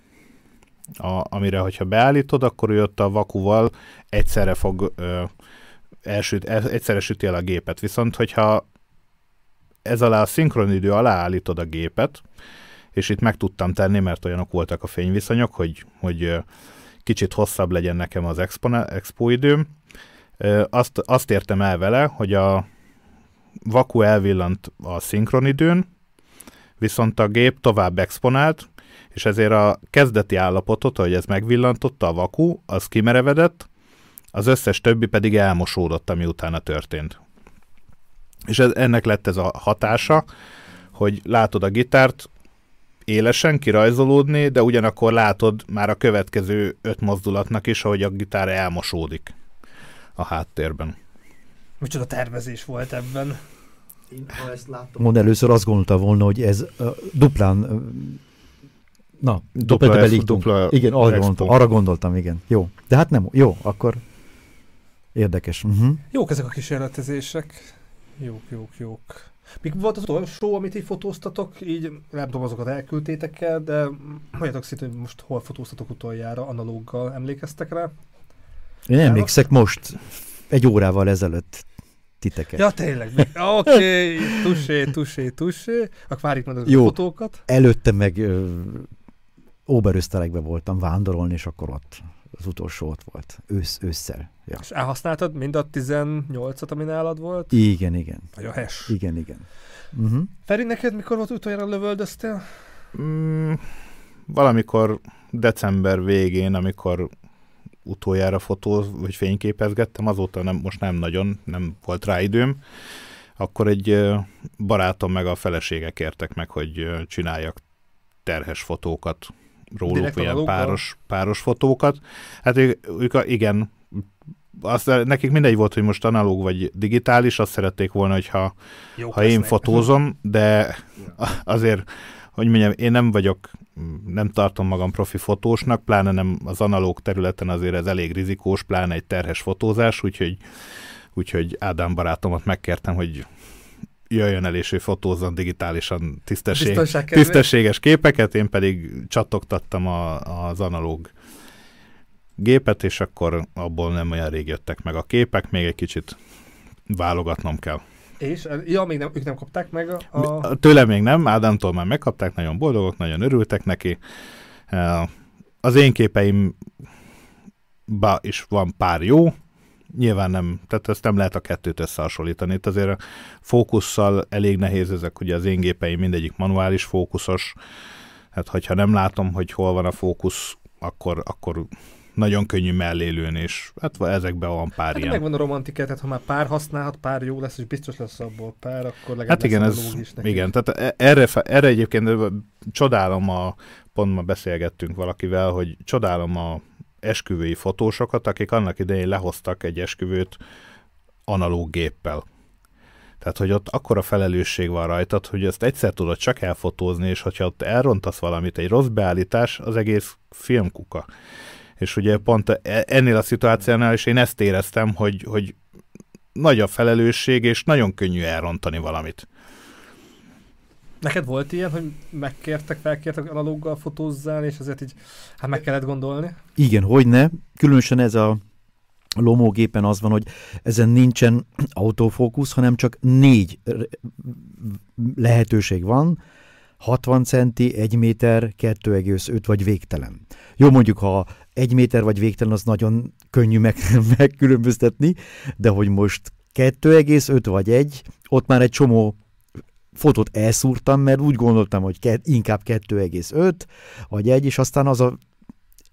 S2: a, amire, hogyha beállítod, akkor ő ott a vakuval egyszerre fog ö, elsüt, el, egyszerre süti el a gépet. Viszont, hogyha ez alá a szinkronidő alá állítod a gépet, és itt meg tudtam tenni, mert olyanok voltak a fényviszonyok, hogy, hogy kicsit hosszabb legyen nekem az expona, expo időm. Azt, azt értem el vele, hogy a vaku elvillant a szinkronidőn, viszont a gép tovább exponált, és ezért a kezdeti állapotot, hogy ez megvillantotta a vaku, az kimerevedett, az összes többi pedig elmosódott, ami utána történt. És ez, ennek lett ez a hatása, hogy látod a gitárt élesen kirajzolódni, de ugyanakkor látod már a következő öt mozdulatnak is, hogy a gitár elmosódik a háttérben.
S1: Micsoda tervezés volt ebben.
S4: Én, ha ezt láttam,
S3: Mond először azt gondolta volna, hogy ez uh, duplán, uh, na,
S2: Dupla
S3: dupla,
S2: F- dupla
S3: Igen, arra gondoltam, arra gondoltam, igen. Jó, de hát nem, jó, akkor érdekes. Uh-huh.
S1: Jók ezek a kísérletezések. Jók, jók, jók. Mik volt az utolsó, amit így fotóztatok? Így nem tudom, azokat elküldtétek el, de mondjatok szét, hogy most hol fotóztatok utoljára analóggal. Emlékeztek rá?
S3: Én emlékszek most, egy órával ezelőtt titeket.
S1: Ja, tényleg. Oké, okay, tusé, tusé, tusé. Akkor várjuk meg a
S3: Jó.
S1: fotókat.
S3: Előtte meg ö, Oberöszterekbe voltam vándorolni, és akkor ott az utolsó ott volt, ősz, ősszel. Ja.
S1: És elhasználtad mind a 18-at, ami nálad volt?
S3: Igen, igen,
S1: Nagyon hes.
S3: igen, igen. Uh-huh.
S1: Feri, neked mikor volt utoljára lövöldöztél?
S2: Mm, valamikor december végén, amikor utoljára fotó vagy fényképezgettem, azóta nem, most nem nagyon, nem volt rá időm, akkor egy barátom meg a felesége kértek meg, hogy csináljak terhes fotókat róluk,
S1: Direkt
S2: ilyen páros, páros fotókat. Hát ők, ők a, igen, azt, nekik mindegy volt, hogy most analóg vagy digitális, azt szerették volna, hogyha
S1: Jók
S2: ha én fotózom, de azért, hogy mondjam, én nem vagyok, nem tartom magam profi fotósnak, pláne nem az analóg területen azért ez elég rizikós, pláne egy terhes fotózás, úgyhogy, úgyhogy Ádám barátomat megkértem, hogy jöjjön el és ő fotózzon digitálisan tisztesség, tisztességes képeket, én pedig csattogtattam a, az analóg gépet, és akkor abból nem olyan rég jöttek meg a képek, még egy kicsit válogatnom kell.
S1: És, ja, még nem, ők nem kapták meg a... a...
S2: Tőlem még nem, Ádámtól már megkapták, nagyon boldogok, nagyon örültek neki. Eh, Az én képeim ba is van pár jó, nyilván nem, tehát ezt nem lehet a kettőt összehasonlítani. Itt azért a fókusszal elég nehéz ezek, ugye az én gépeim mindegyik manuális fókuszos, hát hogyha nem látom, hogy hol van a fókusz, akkor, akkor nagyon könnyű mellé lőni, és hát ezekben van pár
S1: Hát
S2: ilyen.
S1: megvan a romantika, tehát ha már pár használhat, pár jó lesz, és biztos lesz abból pár, akkor legalább
S2: Hát igen, ez,
S1: is nekik.
S2: igen, tehát e- erre, erre egyébként csodálom a, pont ma beszélgettünk valakivel, hogy csodálom a esküvői fotósokat, akik annak idején lehoztak egy esküvőt analóg géppel. Tehát, hogy ott akkora felelősség van rajtad, hogy ezt egyszer tudod csak elfotózni, és hogyha ott elrontasz valamit, egy rossz beállítás, az egész filmkuka. És ugye pont e- ennél a szituációnál is én ezt éreztem, hogy, hogy nagy a felelősség, és nagyon könnyű elrontani valamit.
S1: Neked volt ilyen, hogy megkértek, felkértek analóggal fotózzál, és azért így, hát meg kellett gondolni?
S3: Igen, hogy ne. Különösen ez a lomógépen az van, hogy ezen nincsen autofókusz, hanem csak négy lehetőség van, 60 centi, 1 méter, 2,5 vagy végtelen. Jó, mondjuk, ha 1 méter vagy végtelen, az nagyon könnyű meg, megkülönböztetni, de hogy most 2,5 vagy 1, ott már egy csomó fotót elszúrtam, mert úgy gondoltam, hogy ke- inkább 2,5 vagy 1, és aztán az a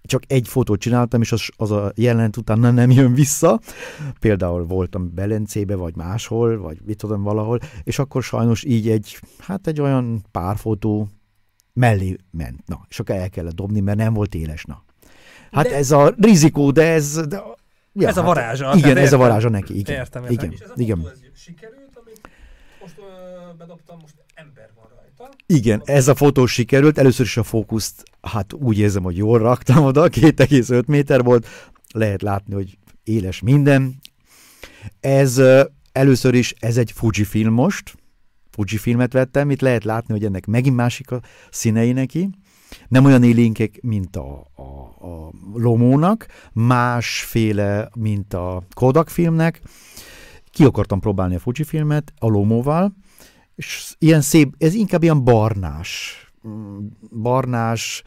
S3: csak egy fotót csináltam, és az, az a jelent utána nem jön vissza. Például voltam Belencébe, vagy máshol, vagy mit tudom valahol, és akkor sajnos így egy, hát egy olyan pár fotó mellé ment. Na, és akkor el kellett dobni, mert nem volt éles. Na. Hát
S1: De-
S3: ez a rizikó, de ez... De, ja,
S1: ez a
S3: hát
S1: varázsa.
S3: Igen,
S1: tehát
S3: ez a
S1: értem.
S3: varázsa neki, igen.
S1: Értem, értem.
S3: Igen,
S1: És ez a
S3: igen.
S1: fotó, ez sikerült, ö, bedobtam, most ember van rajta.
S3: Igen, ez a fotó sikerült. Először is a fókuszt, hát úgy érzem, hogy jól raktam oda, 2,5 méter volt. Lehet látni, hogy éles minden. Ez először is, ez egy Fujifilm most. Fujifilmet vettem, itt lehet látni, hogy ennek megint másik a színei neki. Nem olyan élénkek, mint a, a, a Lomónak, másféle, mint a Kodak filmnek. Ki akartam próbálni a Fujifilmet a Lomóval, és ilyen szép, ez inkább ilyen barnás, mm, barnás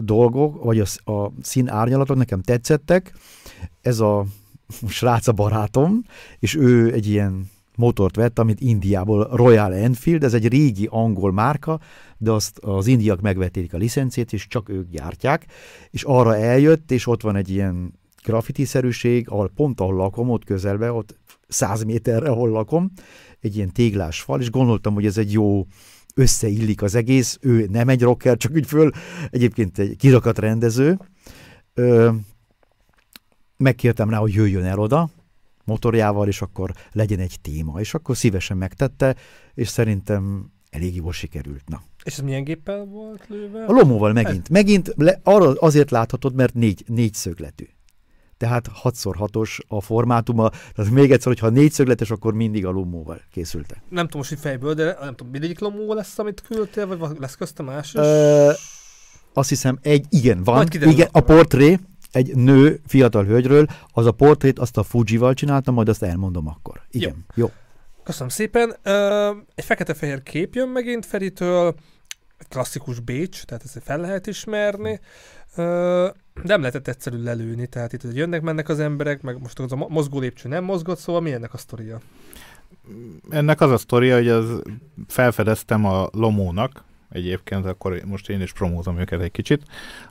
S3: dolgok, vagy a, a szín árnyalatok nekem tetszettek. Ez a srác a barátom, és ő egy ilyen motort vett, amit Indiából Royal Enfield, ez egy régi angol márka, de azt az indiak megvették a licencét, és csak ők gyártják, és arra eljött, és ott van egy ilyen graffiti-szerűség, ahol pont ahol lakom, ott közelbe, ott száz méterre, ahol lakom, egy ilyen téglás fal, és gondoltam, hogy ez egy jó összeillik az egész, ő nem egy rocker, csak úgy föl, egyébként egy kirakat rendező. Ö, megkértem rá, hogy jöjjön el oda, motorjával, és akkor legyen egy téma. És akkor szívesen megtette, és szerintem elég jól sikerült. Na.
S1: És ez milyen géppel volt lőve?
S3: A lomóval megint. Megint le, arra azért láthatod, mert négy, négy szögletű. Tehát 6x6-os a formátuma. Tehát még egyszer, hogyha négyszögletes, akkor mindig a lomóval készültek.
S1: Nem tudom most így fejből, de nem tudom, mindegyik lomó lesz, amit küldtél, vagy lesz közte más is?
S3: Ö, azt hiszem, egy, igen, van.
S1: Kiderül
S3: Igen, a portré, egy nő, fiatal hölgyről, az a portrét, azt a Fujival csináltam, majd azt elmondom akkor. Igen, jó. jó.
S1: Köszönöm szépen. Egy fekete-fehér kép jön megint Feritől, klasszikus Bécs, tehát ezt fel lehet ismerni. Nem lehetett egyszerű lelőni, tehát itt jönnek-mennek az emberek, meg most az a mo- mozgó lépcső nem mozgott, szóval mi ennek a sztoria?
S2: Ennek az a sztoria, hogy az felfedeztem a Lomónak, egyébként akkor most én is promózom őket egy kicsit.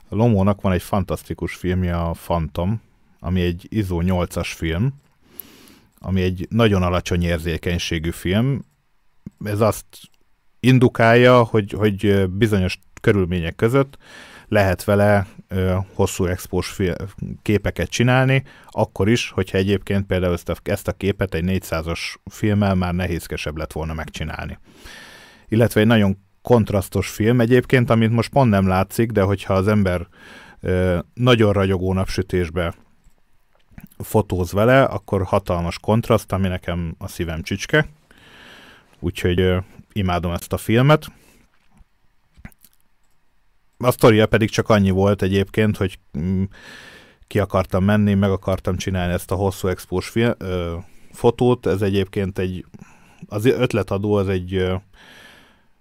S2: A Lomónak van egy fantasztikus filmje, a Phantom, ami egy ISO 8-as film, ami egy nagyon alacsony érzékenységű film. Ez azt indukálja, hogy, hogy bizonyos körülmények között lehet vele ö, hosszú expós képeket csinálni, akkor is, hogyha egyébként például ezt a, ezt a képet egy 400-as filmmel már nehézkesebb lett volna megcsinálni. Illetve egy nagyon kontrasztos film egyébként, amit most pont nem látszik, de hogyha az ember ö, nagyon ragyogó napsütésbe fotóz vele, akkor hatalmas kontraszt, ami nekem a szívem csücske. Úgyhogy ö, imádom ezt a filmet. A sztoria pedig csak annyi volt egyébként, hogy mm, ki akartam menni, meg akartam csinálni ezt a hosszú expós fi- ö, fotót. Ez egyébként egy, az ötletadó az egy ö,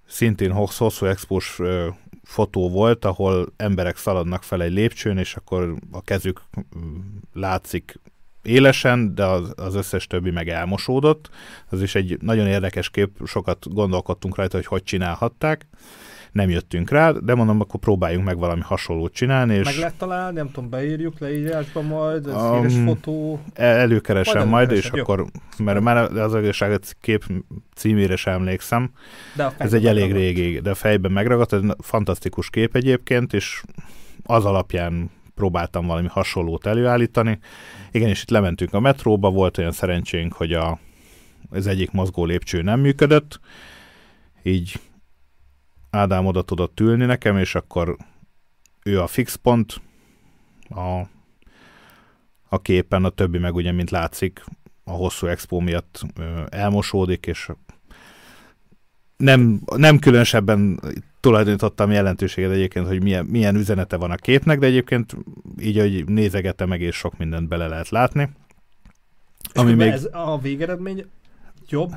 S2: szintén hossz- hosszú expós ö, fotó volt, ahol emberek szaladnak fel egy lépcsőn, és akkor a kezük mm, látszik élesen, de az, az összes többi meg elmosódott. Ez is egy nagyon érdekes kép, sokat gondolkodtunk rajta, hogy hogy csinálhatták. Nem jöttünk rá, de mondom, akkor próbáljunk meg valami hasonlót csinálni, és
S1: Meg lehet találni, nem tudom, beírjuk leírásba majd, ez
S2: Um,
S1: híres fotó.
S2: el- előkeresem
S1: Majd
S2: majd, és
S1: jó.
S2: akkor, mert már az igazság, a kép címére sem emlékszem,
S1: De a
S2: ez egy elég
S1: megragadt.
S2: régi, de fejben megragadt, ez fantasztikus kép egyébként, és az alapján próbáltam valami hasonlót előállítani. Igen, és itt lementünk a metróba, volt olyan szerencsénk, hogy a, az egyik mozgó lépcső nem működött, így Ádám oda tudott ülni nekem, és akkor ő a fix pont, a, a képen, a többi meg ugye, mint látszik, a hosszú expo miatt elmosódik, és nem, nem különösebben tulajdonítottam jelentőséget egyébként, hogy milyen, milyen üzenete van a képnek, de egyébként így, hogy nézegette meg, és sok mindent bele lehet látni.
S1: Ami még... Ez a végeredmény jobb,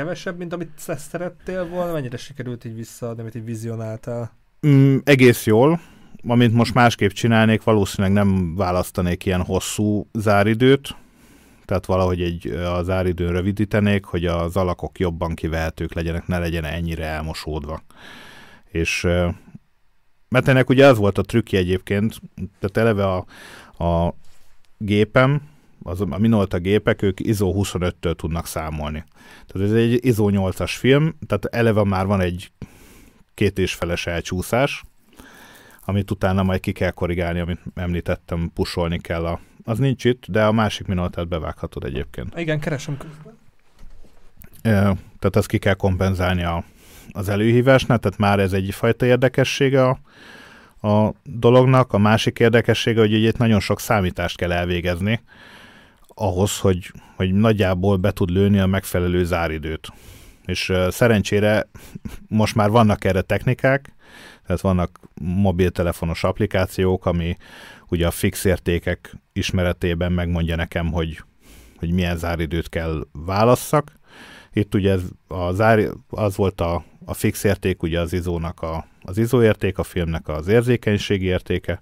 S1: kevesebb, mint amit szerettél volna? Mennyire sikerült így visszaadni, amit így vizionáltál?
S2: Mm, egész jól. Amint most másképp csinálnék, valószínűleg nem választanék ilyen hosszú záridőt, tehát valahogy egy, a záridőn rövidítenék, hogy az alakok jobban kivehetők legyenek, ne legyen ennyire elmosódva. És mert ennek ugye az volt a trükkje egyébként, tehát eleve a, a gépem, az, a Minolta gépek, ők ISO 25-től tudnak számolni. Tehát ez egy ISO 8-as film, tehát eleve már van egy két és feles elcsúszás, amit utána majd ki kell korrigálni, amit említettem, pusolni kell. A, az nincs itt, de a másik Minoltát bevághatod egyébként.
S1: Igen, keresem közben.
S2: E, tehát azt ki kell kompenzálni a, az előhívásnál, tehát már ez egy fajta érdekessége a, a dolognak. A másik érdekessége, hogy itt nagyon sok számítást kell elvégezni, ahhoz, hogy, hogy nagyjából be tud lőni a megfelelő záridőt. És szerencsére most már vannak erre technikák, tehát vannak mobiltelefonos applikációk, ami ugye a fix értékek ismeretében megmondja nekem, hogy, hogy milyen záridőt kell válasszak. Itt ugye ez a zár, az volt a, a fix érték, ugye az izónak a, az izó érték, a filmnek az érzékenységi értéke,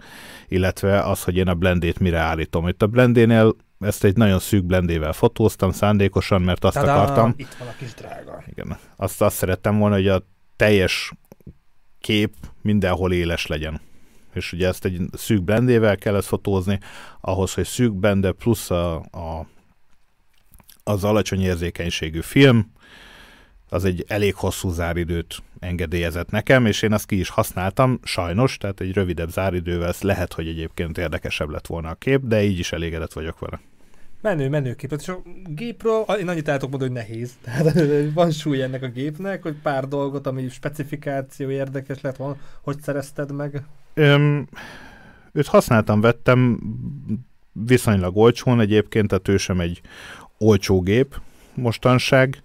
S2: illetve az, hogy én a blendét mire állítom. Itt a blendénél ezt egy nagyon szűk blendével fotóztam szándékosan, mert azt Tada, akartam.
S1: Itt van a kis drága.
S2: Igen, azt, azt szerettem volna, hogy a teljes kép mindenhol éles legyen. És ugye ezt egy szűk blendével kell ezt fotózni, ahhoz, hogy szűk blende plusz a, a, az alacsony érzékenységű film, az egy elég hosszú záridőt engedélyezett nekem, és én azt ki is használtam, sajnos, tehát egy rövidebb záridővel lehet, hogy egyébként érdekesebb lett volna a kép, de így is elégedett vagyok vele.
S1: Menő, menő képet. És a gépről, én annyit el tudok mondani, hogy nehéz. Tehát van súly ennek a gépnek, hogy pár dolgot, ami specifikáció érdekes lett volna, hogy szerezted meg?
S2: Öm, őt használtam, vettem viszonylag olcsón egyébként, tehát ő sem egy olcsó gép mostanság,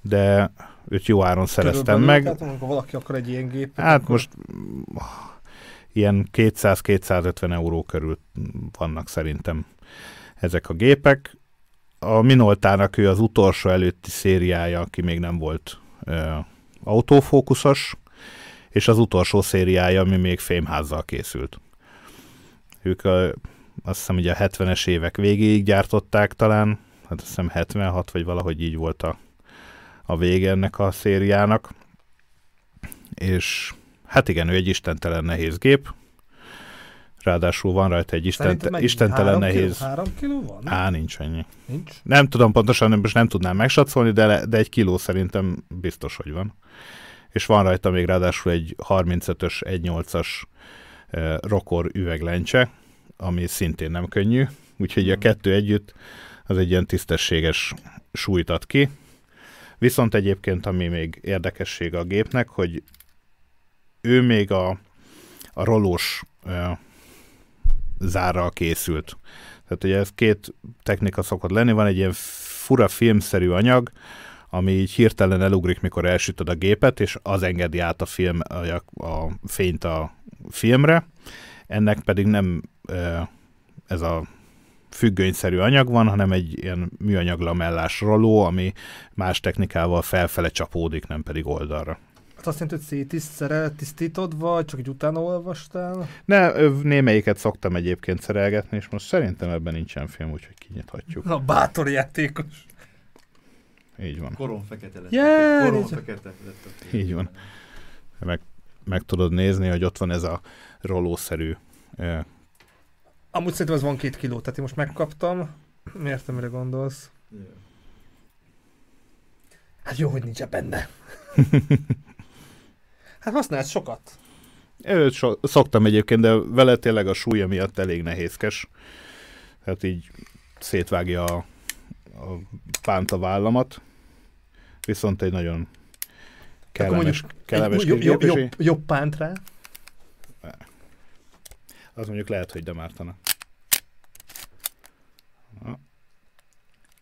S2: de őt jó áron szereztem meg.
S1: Tehát, amikor valaki akar egy ilyen gépet,
S2: Hát akkor... most ilyen 200-250 euró körül vannak szerintem ezek a gépek. A Minoltának ő az utolsó előtti szériája, aki még nem volt ö, autófókuszos, és az utolsó szériája, ami még fémházzal készült. Ők a, azt hiszem, hogy a 70-es évek végéig gyártották talán, hát azt hiszem 76, vagy valahogy így volt a, a vége ennek a szériának. És hát igen, ő egy istentelen nehéz gép, ráadásul van rajta egy istent, istentelen nehéz.
S1: Kiló, három kiló van?
S2: Á, nincs ennyi.
S1: Nincs?
S2: Nem tudom pontosan, most nem tudnám megsatszolni, de, de egy kiló szerintem biztos, hogy van. És van rajta még ráadásul egy 35-ös, 1.8-as eh, rokor üveglencse, ami szintén nem könnyű, úgyhogy a hmm. kettő együtt az egy ilyen tisztességes súlyt ad ki. Viszont egyébként, ami még érdekesség a gépnek, hogy ő még a, a rolós eh, zárral készült. Tehát ugye ez két technika szokott lenni, van egy ilyen fura filmszerű anyag, ami így hirtelen elugrik, mikor elsütöd a gépet, és az engedi át a, film, a, a fényt a filmre. Ennek pedig nem ez a függönyszerű anyag van, hanem egy ilyen műanyag lamellás roló, ami más technikával felfele csapódik, nem pedig oldalra.
S1: Hát azt jelenti, hogy szétiszterel, tisztítod, vagy csak egy utána olvastál?
S2: Ne, némelyiket szoktam egyébként szerelgetni, és most szerintem ebben nincsen film, úgyhogy kinyithatjuk.
S1: Na, bátor játékos.
S2: Így van.
S4: Koron fekete lett.
S1: Yeah,
S4: Koron fekete lett.
S2: Így van. Meg, meg tudod nézni, hogy ott van ez a rolószerű eh,
S1: Amúgy szerintem ez van két kiló, tehát én most megkaptam. Miért mire gondolsz? Hát jó, hogy nincs benne. Hát használsz sokat.
S2: Őt so, szoktam egyébként, de vele tényleg a súlya miatt elég nehézkes. Tehát így szétvágja a, a pánt a vállamat. Viszont egy nagyon kellemes, kellemes
S1: Egy jobb, jobb, jobb, jobb pánt rá.
S2: az mondjuk lehet, hogy demártana. Na.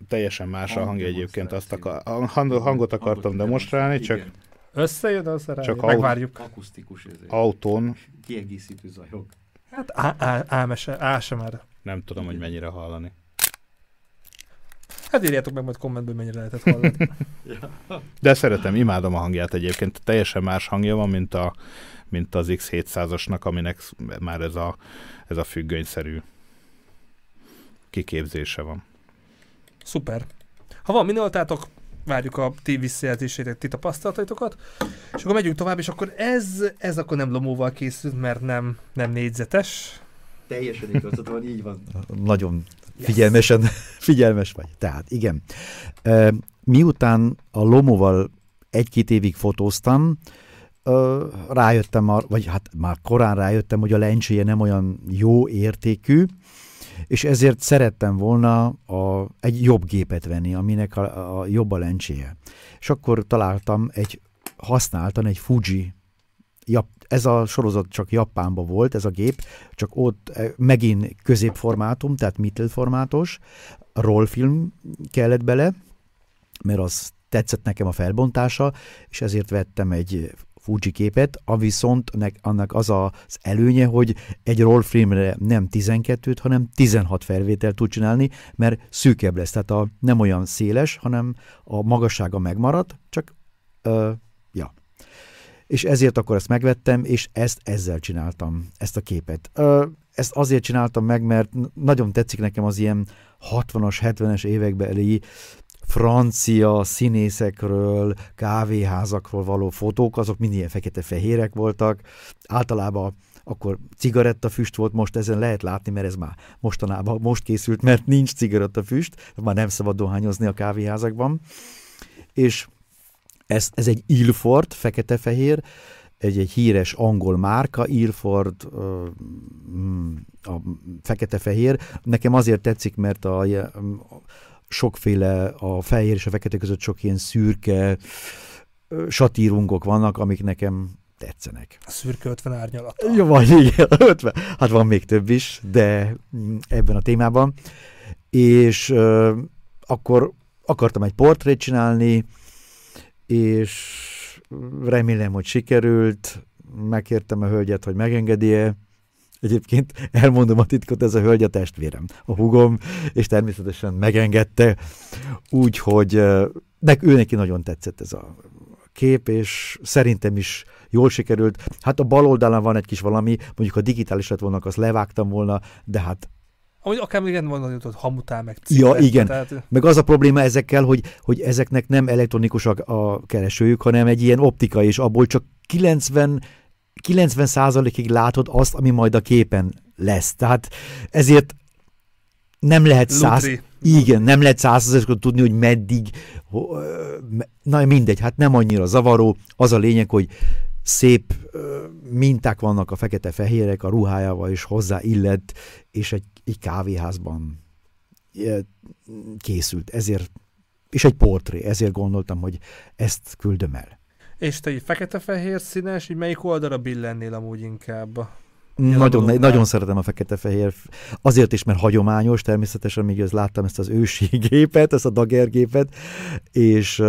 S2: Teljesen más a hangja
S4: Hangja
S2: egyébként, azt akar, a hang- hangot akartam demonstrálni, csak
S4: Igen.
S1: Összejön, az rá.
S2: Csak
S1: Megvárjuk.
S4: Akusztikus ezért.
S2: autón
S4: Kiegészítő zajok.
S1: Hát á, á, ámese, á sem már.
S2: nem tudom, hogy mennyire hallani.
S1: Hát írjátok meg majd kommentben, mennyire lehetett hallani.
S2: De szeretem, imádom a hangját egyébként. Teljesen más hangja van, mint, a, mint az X700-asnak, aminek már ez a, ez a függönyszerű kiképzése van.
S1: Szuper. Ha van minoltátok, várjuk a ti visszajelzésétek, ti tapasztalataitokat, és akkor megyünk tovább, és akkor ez, ez akkor nem lomóval készült, mert nem, nem négyzetes.
S4: Teljesen igazad van, így van.
S3: Nagyon figyelmesen, figyelmes vagy. Tehát igen. Miután a Lomóval egy-két évig fotóztam, rájöttem, vagy hát már korán rájöttem, hogy a lencséje nem olyan jó értékű, és ezért szerettem volna a, egy jobb gépet venni, aminek a, a jobb a lencséje. És akkor találtam egy, használtan egy Fuji Jap, ez a sorozat csak Japánban volt, ez a gép, csak ott eh, megint középformátum, tehát middle formátos, rollfilm kellett bele, mert az tetszett nekem a felbontása, és ezért vettem egy Fuji képet, a viszont annak az az előnye, hogy egy rollfilmre nem 12-t, hanem 16 felvételt tud csinálni, mert szűkebb lesz, tehát a, nem olyan széles, hanem a magassága megmarad, csak ö, ja. És ezért akkor ezt megvettem, és ezt ezzel csináltam, ezt a képet. Ö, ezt azért csináltam meg, mert nagyon tetszik nekem az ilyen 60-as, 70-es évekbeli francia színészekről, kávéházakról való fotók, azok mind ilyen fekete-fehérek voltak. Általában akkor cigarettafüst volt, most ezen lehet látni, mert ez már mostanában most készült, mert nincs cigarettafüst, már nem szabad dohányozni a kávéházakban. És ez, ez egy Ilford, fekete-fehér, egy, egy híres angol márka, Ilford, mm, a fekete-fehér. Nekem azért tetszik, mert a, a sokféle, a fehér és a fekete között sok ilyen szürke satírungok vannak, amik nekem tetszenek.
S1: A szürke 50 árnyalat.
S3: Jó, vagy igen, 50. Hát van még több is, de mm, ebben a témában. És ö, akkor akartam egy portrét csinálni, és remélem, hogy sikerült. Megkértem a hölgyet, hogy megengedi-e. Egyébként elmondom a titkot, ez a hölgy a testvérem, a hugom, és természetesen megengedte. Úgyhogy nek, ő neki nagyon tetszett ez a kép, és szerintem is jól sikerült. Hát a bal oldalán van egy kis valami, mondjuk a digitális lett volna, azt levágtam volna, de hát
S1: Amúgy akár még igen van, hogy hamutál meg
S3: Ja,
S1: cigaretta,
S3: igen.
S1: Tehát,
S3: meg az a probléma ezekkel, hogy, hogy ezeknek nem elektronikus a, a keresőjük, hanem egy ilyen optika, és abból csak 90 90 százalékig látod azt, ami majd a képen lesz. Tehát ezért nem lehet száz... Igen, nem lehet százszerzéskor tudni, hogy meddig, na mindegy, hát nem annyira zavaró. Az a lényeg, hogy szép minták vannak a fekete-fehérek, a ruhájával is hozzá illett, és egy, egy kávéházban készült. Ezért, és egy portré, ezért gondoltam, hogy ezt küldöm el.
S1: És te így fekete-fehér színes, így melyik oldalra billennél amúgy inkább?
S3: Nagyon,
S1: dolgoknál.
S3: nagyon szeretem a fekete-fehér. Azért is, mert hagyományos, természetesen még az láttam ezt az ősi gépet, ezt a Dager gépet, és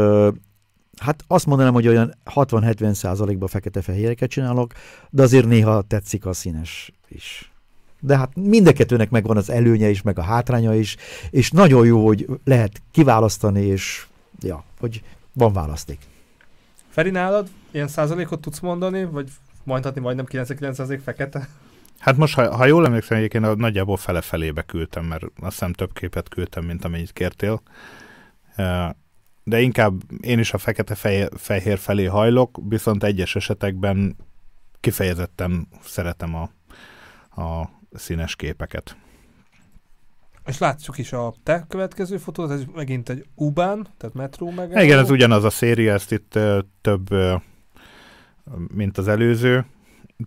S3: hát azt mondanám, hogy olyan 60-70 százalékban fekete-fehéreket csinálok, de azért néha tetszik a színes is. De hát mind megvan az előnye is, meg a hátránya is, és nagyon jó, hogy lehet kiválasztani, és ja, hogy van választék.
S1: Feri, nálad ilyen százalékot tudsz mondani, vagy mondhatni majdnem 99% fekete?
S2: Hát most, ha, ha jól emlékszem, egyébként nagyjából fele-felébe küldtem, mert azt hiszem több képet küldtem, mint amennyit kértél. De inkább én is a fekete-fehér felé hajlok, viszont egyes esetekben kifejezetten szeretem a, a színes képeket.
S1: És látjuk is a te következő fotót, ez megint egy Ubán, tehát metró meg.
S2: Igen, ez ugyanaz a széria, ezt itt ö, több, ö, mint az előző,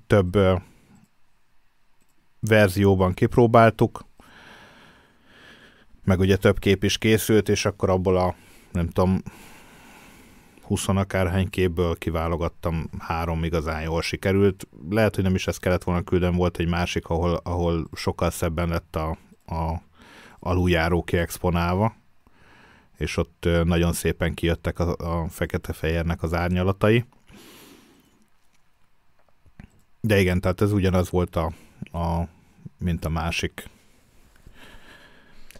S2: több ö, verzióban kipróbáltuk, meg ugye több kép is készült, és akkor abból a, nem tudom, 20 akárhány képből kiválogattam három igazán jól sikerült. Lehet, hogy nem is ezt kellett volna küldeni, volt egy másik, ahol, ahol sokkal szebben lett a, a aluljáró kiexponálva, és ott nagyon szépen kijöttek a, a fekete-fehérnek az árnyalatai. De igen, tehát ez ugyanaz volt a, a mint a másik.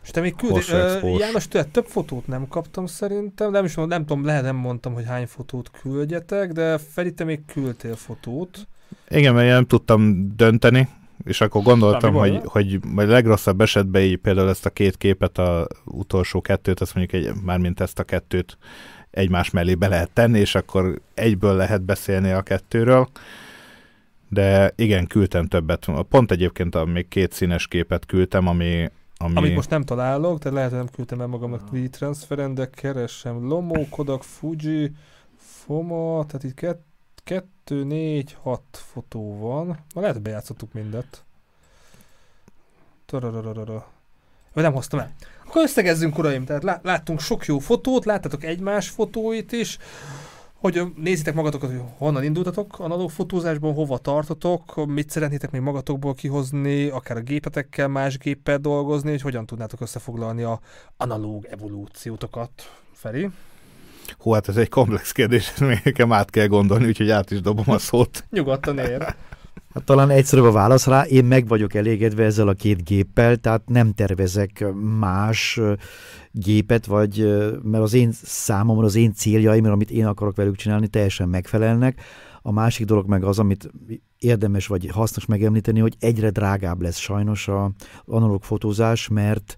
S1: És te még
S2: Hosszú expós.
S1: János, tőled több fotót nem kaptam szerintem, nem is mondom, nem tudom, lehet nem mondtam, hogy hány fotót küldjetek, de Feri, te még küldtél fotót.
S2: Igen, mert én nem tudtam dönteni, és akkor gondoltam, hogy, hogy, majd legrosszabb esetben így például ezt a két képet, a utolsó kettőt, azt mondjuk egy, mármint ezt a kettőt egymás mellé be lehet tenni, és akkor egyből lehet beszélni a kettőről. De igen, küldtem többet. Pont egyébként a még két színes képet küldtem, ami, ami...
S1: Amit most nem találok, de lehet, hogy nem küldtem el magamnak ah. transferen, de keresem. Lomó, Kodak, Fuji, FOMA, tehát itt kettő 2, 4, 6 fotó van. Ma lehet, bejátszottuk mindet. Tararararara. Vagy nem hoztam el. Akkor összegezzünk, uraim. Tehát láttunk sok jó fotót, láttatok egymás fotóit is. Hogy nézitek magatokat, hogy honnan indultatok analóg fotózásban, hova tartotok, mit szeretnétek még magatokból kihozni, akár a gépetekkel, más géppel dolgozni, hogy hogyan tudnátok összefoglalni a analóg evolúciótokat. Feri?
S2: Hú, hát ez egy komplex kérdés, ezt még nekem át kell gondolni, úgyhogy át is dobom a szót.
S1: Nyugodtan ér.
S3: Hát talán egyszerűbb a válasz rá, én meg vagyok elégedve ezzel a két géppel, tehát nem tervezek más gépet, vagy mert az én számomra, az én céljaim, amit én akarok velük csinálni, teljesen megfelelnek. A másik dolog meg az, amit érdemes vagy hasznos megemlíteni, hogy egyre drágább lesz sajnos a analóg fotózás, mert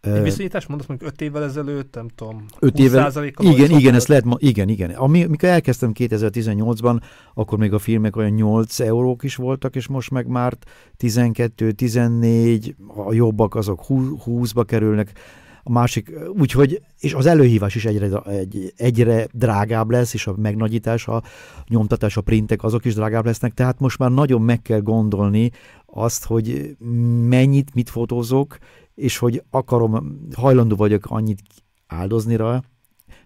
S1: Egy viszonyítás mondasz mondjuk 5 évvel ezelőtt, nem tudom,
S3: Öt évvel-
S1: 20%-kal
S3: Igen, igen, ezt lehet, ma- igen, igen. Ami, mikor elkezdtem 2018-ban, akkor még a filmek olyan 8 eurók is voltak, és most meg már 12, 14, a jobbak azok 20-ba kerülnek, a másik, úgyhogy, és az előhívás is egyre, egy, egyre drágább lesz, és a megnagyítás, a nyomtatás, a printek, azok is drágább lesznek, tehát most már nagyon meg kell gondolni azt, hogy mennyit, mit fotózok, és hogy akarom, hajlandó vagyok annyit áldozni rá,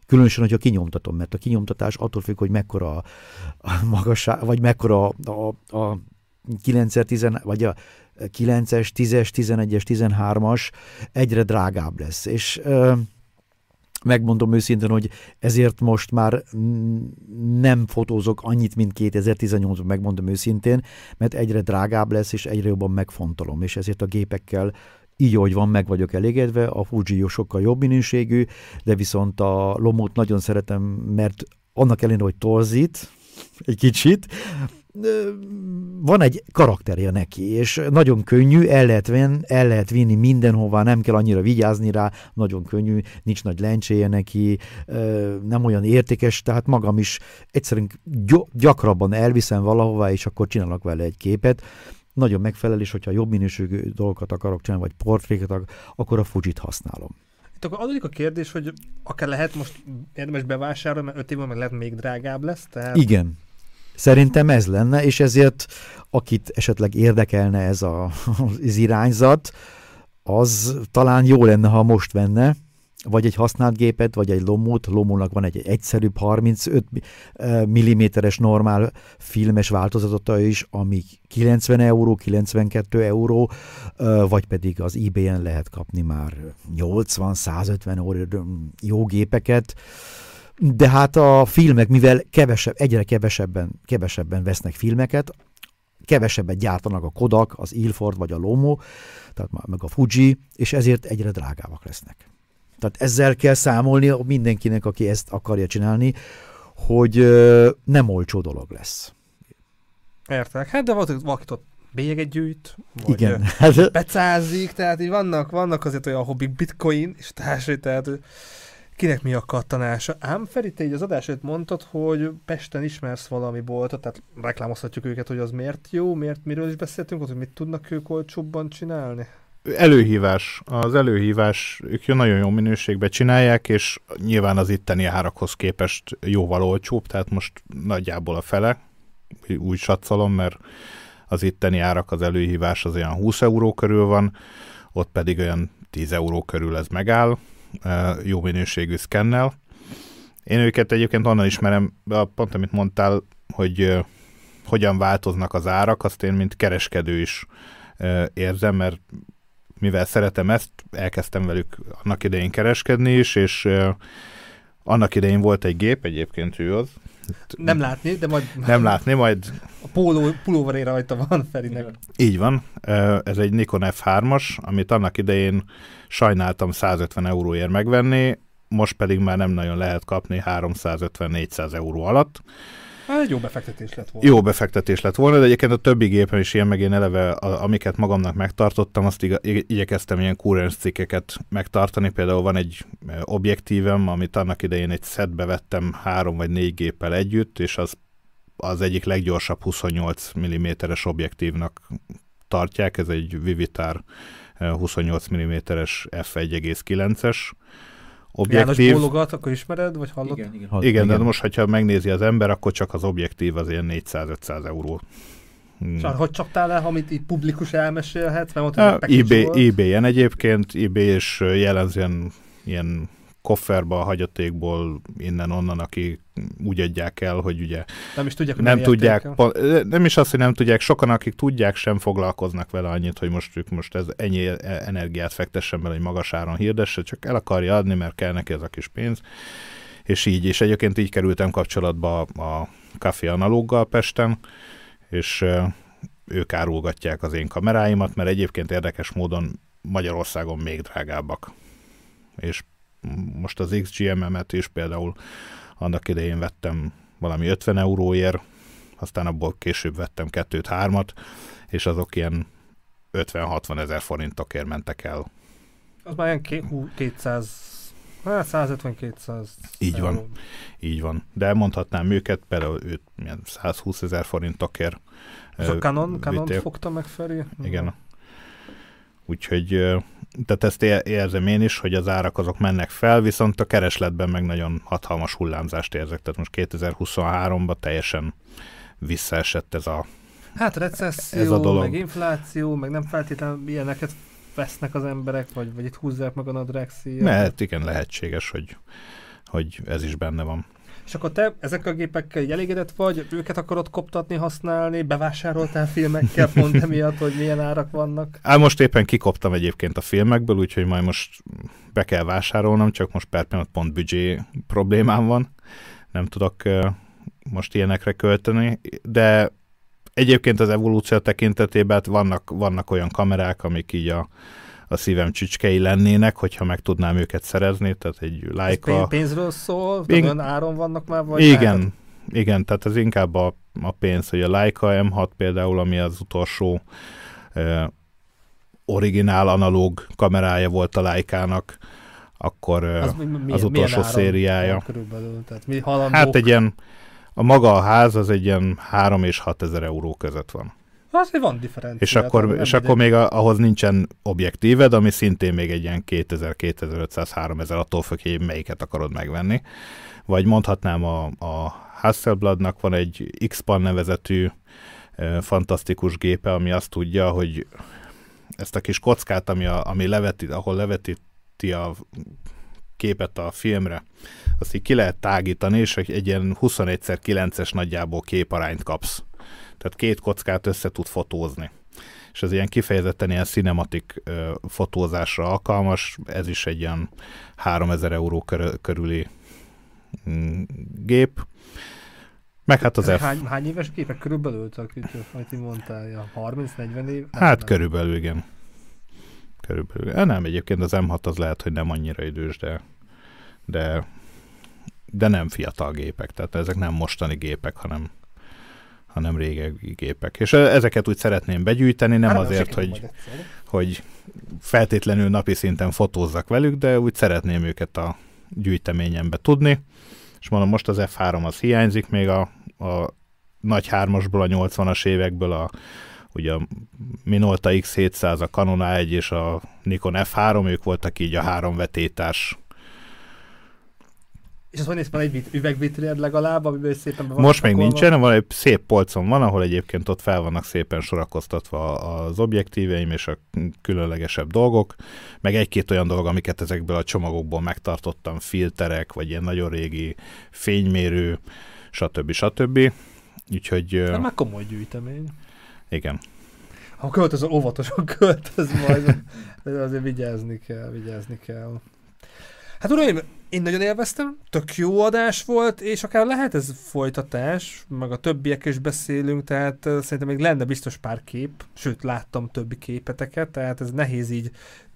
S3: Különösen, hogyha kinyomtatom, mert a kinyomtatás attól függ, hogy mekkora a magasság, vagy mekkora a, a, a 9 vagy a 9-es, 10-es, 11-es, 13-as egyre drágább lesz. És ö, megmondom őszintén, hogy ezért most már nem fotózok annyit, mint 2018-ban, megmondom őszintén, mert egyre drágább lesz, és egyre jobban megfontolom, és ezért a gépekkel így, ahogy van, meg vagyok elégedve, a Fuji jó sokkal jobb minőségű, de viszont a Lomót nagyon szeretem, mert annak ellenére, hogy torzít egy kicsit, van egy karakterje neki, és nagyon könnyű, el lehet, ven, el lehet vinni mindenhová, nem kell annyira vigyázni rá, nagyon könnyű, nincs nagy lencséje neki, nem olyan értékes, tehát magam is egyszerűen gy- gyakrabban elviszem valahová, és akkor csinálok vele egy képet, nagyon megfelel, és hogyha jobb minőségű dolgokat akarok csinálni, vagy portréket, ak- akkor a Fujit használom.
S1: Itt akkor adódik a kérdés, hogy akár lehet most érdemes bevásárolni, mert 5 évben meg lehet még drágább lesz, tehát
S3: Igen. Szerintem ez lenne, és ezért akit esetleg érdekelne ez a, az irányzat, az talán jó lenne, ha most venne, vagy egy használt gépet, vagy egy lomót. Lomónak van egy egyszerűbb 35 mm-es normál filmes változata is, ami 90 euró, 92 euró, vagy pedig az eBay-en lehet kapni már 80-150 euró jó gépeket. De hát a filmek, mivel kevesebb, egyre kevesebben, kevesebben vesznek filmeket, kevesebbet gyártanak a Kodak, az Ilford vagy a Lomo, tehát meg a Fuji, és ezért egyre drágábbak lesznek. Tehát ezzel kell számolni mindenkinek, aki ezt akarja csinálni, hogy nem olcsó dolog lesz.
S1: értek. Hát de valaki, ott bélyeget gyűjt, vagy
S3: Igen. Hát,
S1: becázik, tehát így vannak, vannak azért olyan hobbik, bitcoin és társai, tehát kinek mi a kattanása. Ám Feri, te így az adás előtt mondtad, hogy Pesten ismersz valami boltot, tehát reklámozhatjuk őket, hogy az miért jó, miért, miről is beszéltünk, ott, hogy mit tudnak ők olcsóbban csinálni.
S2: Előhívás. Az előhívás, ők nagyon jó minőségben csinálják, és nyilván az itteni árakhoz képest jóval olcsóbb, tehát most nagyjából a fele, úgy satszolom, mert az itteni árak, az előhívás az olyan 20 euró körül van, ott pedig olyan 10 euró körül ez megáll, jó minőségű szkennel. Én őket egyébként onnan ismerem, pont amit mondtál, hogy hogyan változnak az árak, azt én mint kereskedő is érzem, mert mivel szeretem ezt, elkezdtem velük annak idején kereskedni is, és annak idején volt egy gép, egyébként ő az.
S1: Nem látni, de majd...
S2: Nem látni, majd...
S1: A póló, pulóveré rajta van Ferinek.
S2: Így van. Ez egy Nikon F3-as, amit annak idején sajnáltam 150 euróért megvenni, most pedig már nem nagyon lehet kapni 350-400 euró alatt.
S1: Hát egy jó befektetés lett volna.
S2: Jó befektetés lett volna, de egyébként a többi gépen is ilyen, meg én eleve, a, amiket magamnak megtartottam, azt iga, igyekeztem ilyen kurens cikkeket megtartani. Például van egy e, objektívem, amit annak idején egy setbe vettem három vagy négy géppel együtt, és az az egyik leggyorsabb 28 mm-es objektívnak tartják, ez egy Vivitar 28 mm-es f1,9-es
S1: objektív. János bólogat, akkor ismered, vagy hallod?
S2: Igen, igen. igen, igen, de most, hogyha megnézi az ember, akkor csak az objektív az ilyen 400-500 euró.
S1: Hmm. Csak hogy csaptál el, amit itt publikus elmesélhet? Mert
S2: mondtad, eBay, eBay-en egyébként, eBay és jellemzően ilyen kofferba, a hagyatékból, innen-onnan, aki úgy adják el, hogy ugye
S1: nem is tudják, hogy
S2: nem tudják, pont, nem is azt, hogy nem tudják, sokan, akik tudják, sem foglalkoznak vele annyit, hogy most ők most ez ennyi energiát fektessen bele, hogy magas áron hirdesse, csak el akarja adni, mert kell neki ez a kis pénz. És így, és egyébként így kerültem kapcsolatba a Café Analóggal Pesten, és ők árulgatják az én kameráimat, mert egyébként érdekes módon Magyarországon még drágábbak. És most az XGM-emet is például annak idején vettem valami 50 euróért, aztán abból később vettem kettőt, hármat, és azok ilyen 50-60 ezer forintokért mentek el.
S1: Az már ilyen 200 Hát 150-200.
S2: Így van, euró. így van. De mondhatnám őket, például őt milyen 120 ezer forintokért.
S1: És a Canon, Canon fogta meg felé?
S2: Igen. Úgyhogy tehát ezt érzem én is, hogy az árak azok mennek fel, viszont a keresletben meg nagyon hatalmas hullámzást érzek. Tehát most 2023-ban teljesen visszaesett ez a
S1: Hát recesszió, ez a dolog. meg infláció, meg nem feltétlenül ilyeneket vesznek az emberek, vagy, vagy itt húzzák meg a nadrág
S2: Mert igen, lehetséges, hogy, hogy ez is benne van.
S1: És akkor te ezek a gépekkel így elégedett vagy, őket akarod koptatni, használni, bevásároltál filmekkel pont emiatt, hogy milyen árak vannak?
S2: Á, most éppen kikoptam egyébként a filmekből, úgyhogy majd most be kell vásárolnom, csak most per pillanat pont büdzsé problémám van. Nem tudok most ilyenekre költeni, de egyébként az evolúció tekintetében vannak, vannak olyan kamerák, amik így a, a szívem csücskei lennének, hogyha meg tudnám őket szerezni, tehát egy Leica...
S1: Ez pénzről szól? Én... Olyan áron vannak már? Vagy
S2: igen, lehet? igen, tehát ez inkább a, a pénz, hogy a Leica M6 például, ami az utolsó eh, originál analóg kamerája volt a Leica-nak, akkor az, mi, az utolsó szériája.
S1: Körülbelül, tehát
S2: mi hát egy ilyen, a maga a ház az egy ilyen 3 és 6 ezer euró között van.
S1: Azért van differencia.
S2: És akkor, és akkor még a, ahhoz nincsen objektíved, ami szintén még egy ilyen 2000, 2500, 3000, attól függ, hogy melyiket akarod megvenni. Vagy mondhatnám a, a Hasselbladnak van egy X-Pan nevezetű e, fantasztikus gépe, ami azt tudja, hogy ezt a kis kockát, ami, a, ami leveti, ahol levetíti a képet a filmre, azt így ki lehet tágítani, és egy ilyen 21x9-es nagyjából képarányt kapsz tehát két kockát össze tud fotózni. És ez ilyen kifejezetten ilyen cinematik ö, fotózásra alkalmas, ez is egy ilyen 3000 euró kör, körüli mm, gép. Meg hát az
S1: hány, F... Hány éves gépek körülbelül, amit így mondtál, ja, 30-40 év?
S2: Nem, hát nem. körülbelül, igen. Körülbelül. Nem, egyébként az M6 az lehet, hogy nem annyira idős, de, de, de nem fiatal gépek, tehát ezek nem mostani gépek, hanem hanem régebbi gépek. És ezeket úgy szeretném begyűjteni, nem hát, azért, hogy, hogy feltétlenül napi szinten fotózzak velük, de úgy szeretném őket a gyűjteményembe tudni. És mondom, most az F3 az hiányzik, még a, a nagy hármasból, a 80-as évekből a ugye a Minolta X700, a Canon A1 és a Nikon F3, ők voltak így a három vetétás
S1: Az van néz, van egy vit- legalább, amiből szépen be van
S2: Most még nincsen, van egy szép polcon van, ahol egyébként ott fel vannak szépen sorakoztatva az objektíveim és a különlegesebb dolgok, meg egy-két olyan dolog, amiket ezekből a csomagokból megtartottam, filterek, vagy ilyen nagyon régi fénymérő, stb. stb. Úgyhogy ö,
S1: De már komoly gyűjtemény.
S2: igen.
S1: Ha költözöl, óvatosan költöz majd. Azért vigyázni kell, vigyázni kell. Hát uraim, én nagyon élveztem, tök jó adás volt, és akár lehet ez folytatás, meg a többiek is beszélünk, tehát szerintem még lenne biztos pár kép, sőt láttam többi képeteket, tehát ez nehéz így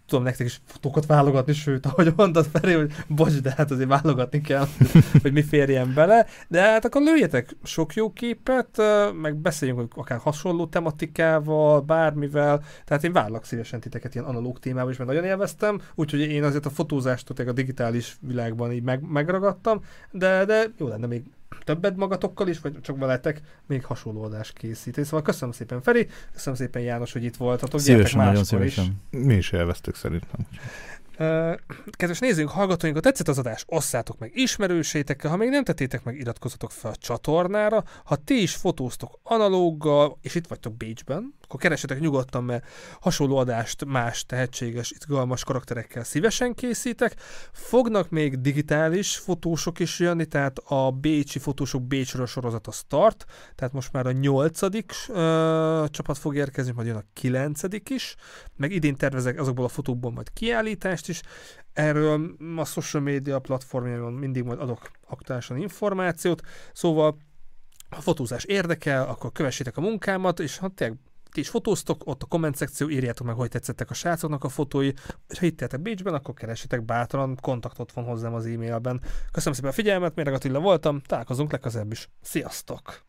S1: tudom nektek is fotókat válogatni, sőt, ahogy mondtad Feri, hogy bocs, de hát azért válogatni kell, hogy mi férjen bele, de hát akkor lőjetek sok jó képet, meg beszéljünk akár hasonló tematikával, bármivel, tehát én várlak szívesen titeket ilyen analóg témában is, mert nagyon élveztem, úgyhogy én azért a fotózást a digitális világban így meg, megragadtam, de, de jó lenne még többet magatokkal is, vagy csak veletek még hasonló adást készíteni. Szóval köszönöm szépen Feri, köszönöm szépen János, hogy itt voltatok. Gyertek
S3: Szívesen, nagyon
S1: máskor is.
S3: szívesen.
S2: Mi is élveztük szerintem.
S1: Kedves nézőink, hallgatóink, ha tetszett az adás, osszátok meg ismerősétekkel, ha még nem tettétek meg, iratkozzatok fel a csatornára. Ha ti is fotóztok analóggal, és itt vagytok Bécsben, akkor keresetek nyugodtan, mert hasonló adást más tehetséges, izgalmas karakterekkel szívesen készítek. Fognak még digitális fotósok is jönni, tehát a Bécsi fotósok Bécsről sorozat a Start, tehát most már a nyolcadik ö, csapat fog érkezni, majd jön a kilencedik is, meg idén tervezek azokból a fotókból majd kiállítást is. Erről a social media platformjaimon mindig majd adok aktuálisan információt, szóval ha fotózás érdekel, akkor kövessétek a munkámat, és ha tényleg ti is fotóztok, ott a komment szekció, írjátok meg, hogy tetszettek a srácoknak a fotói, és ha itt éltek Bécsben, akkor keressetek bátran, kontaktot van hozzám az e-mailben. Köszönöm szépen a figyelmet, Méreg Attila voltam, találkozunk legközelebb is. Sziasztok!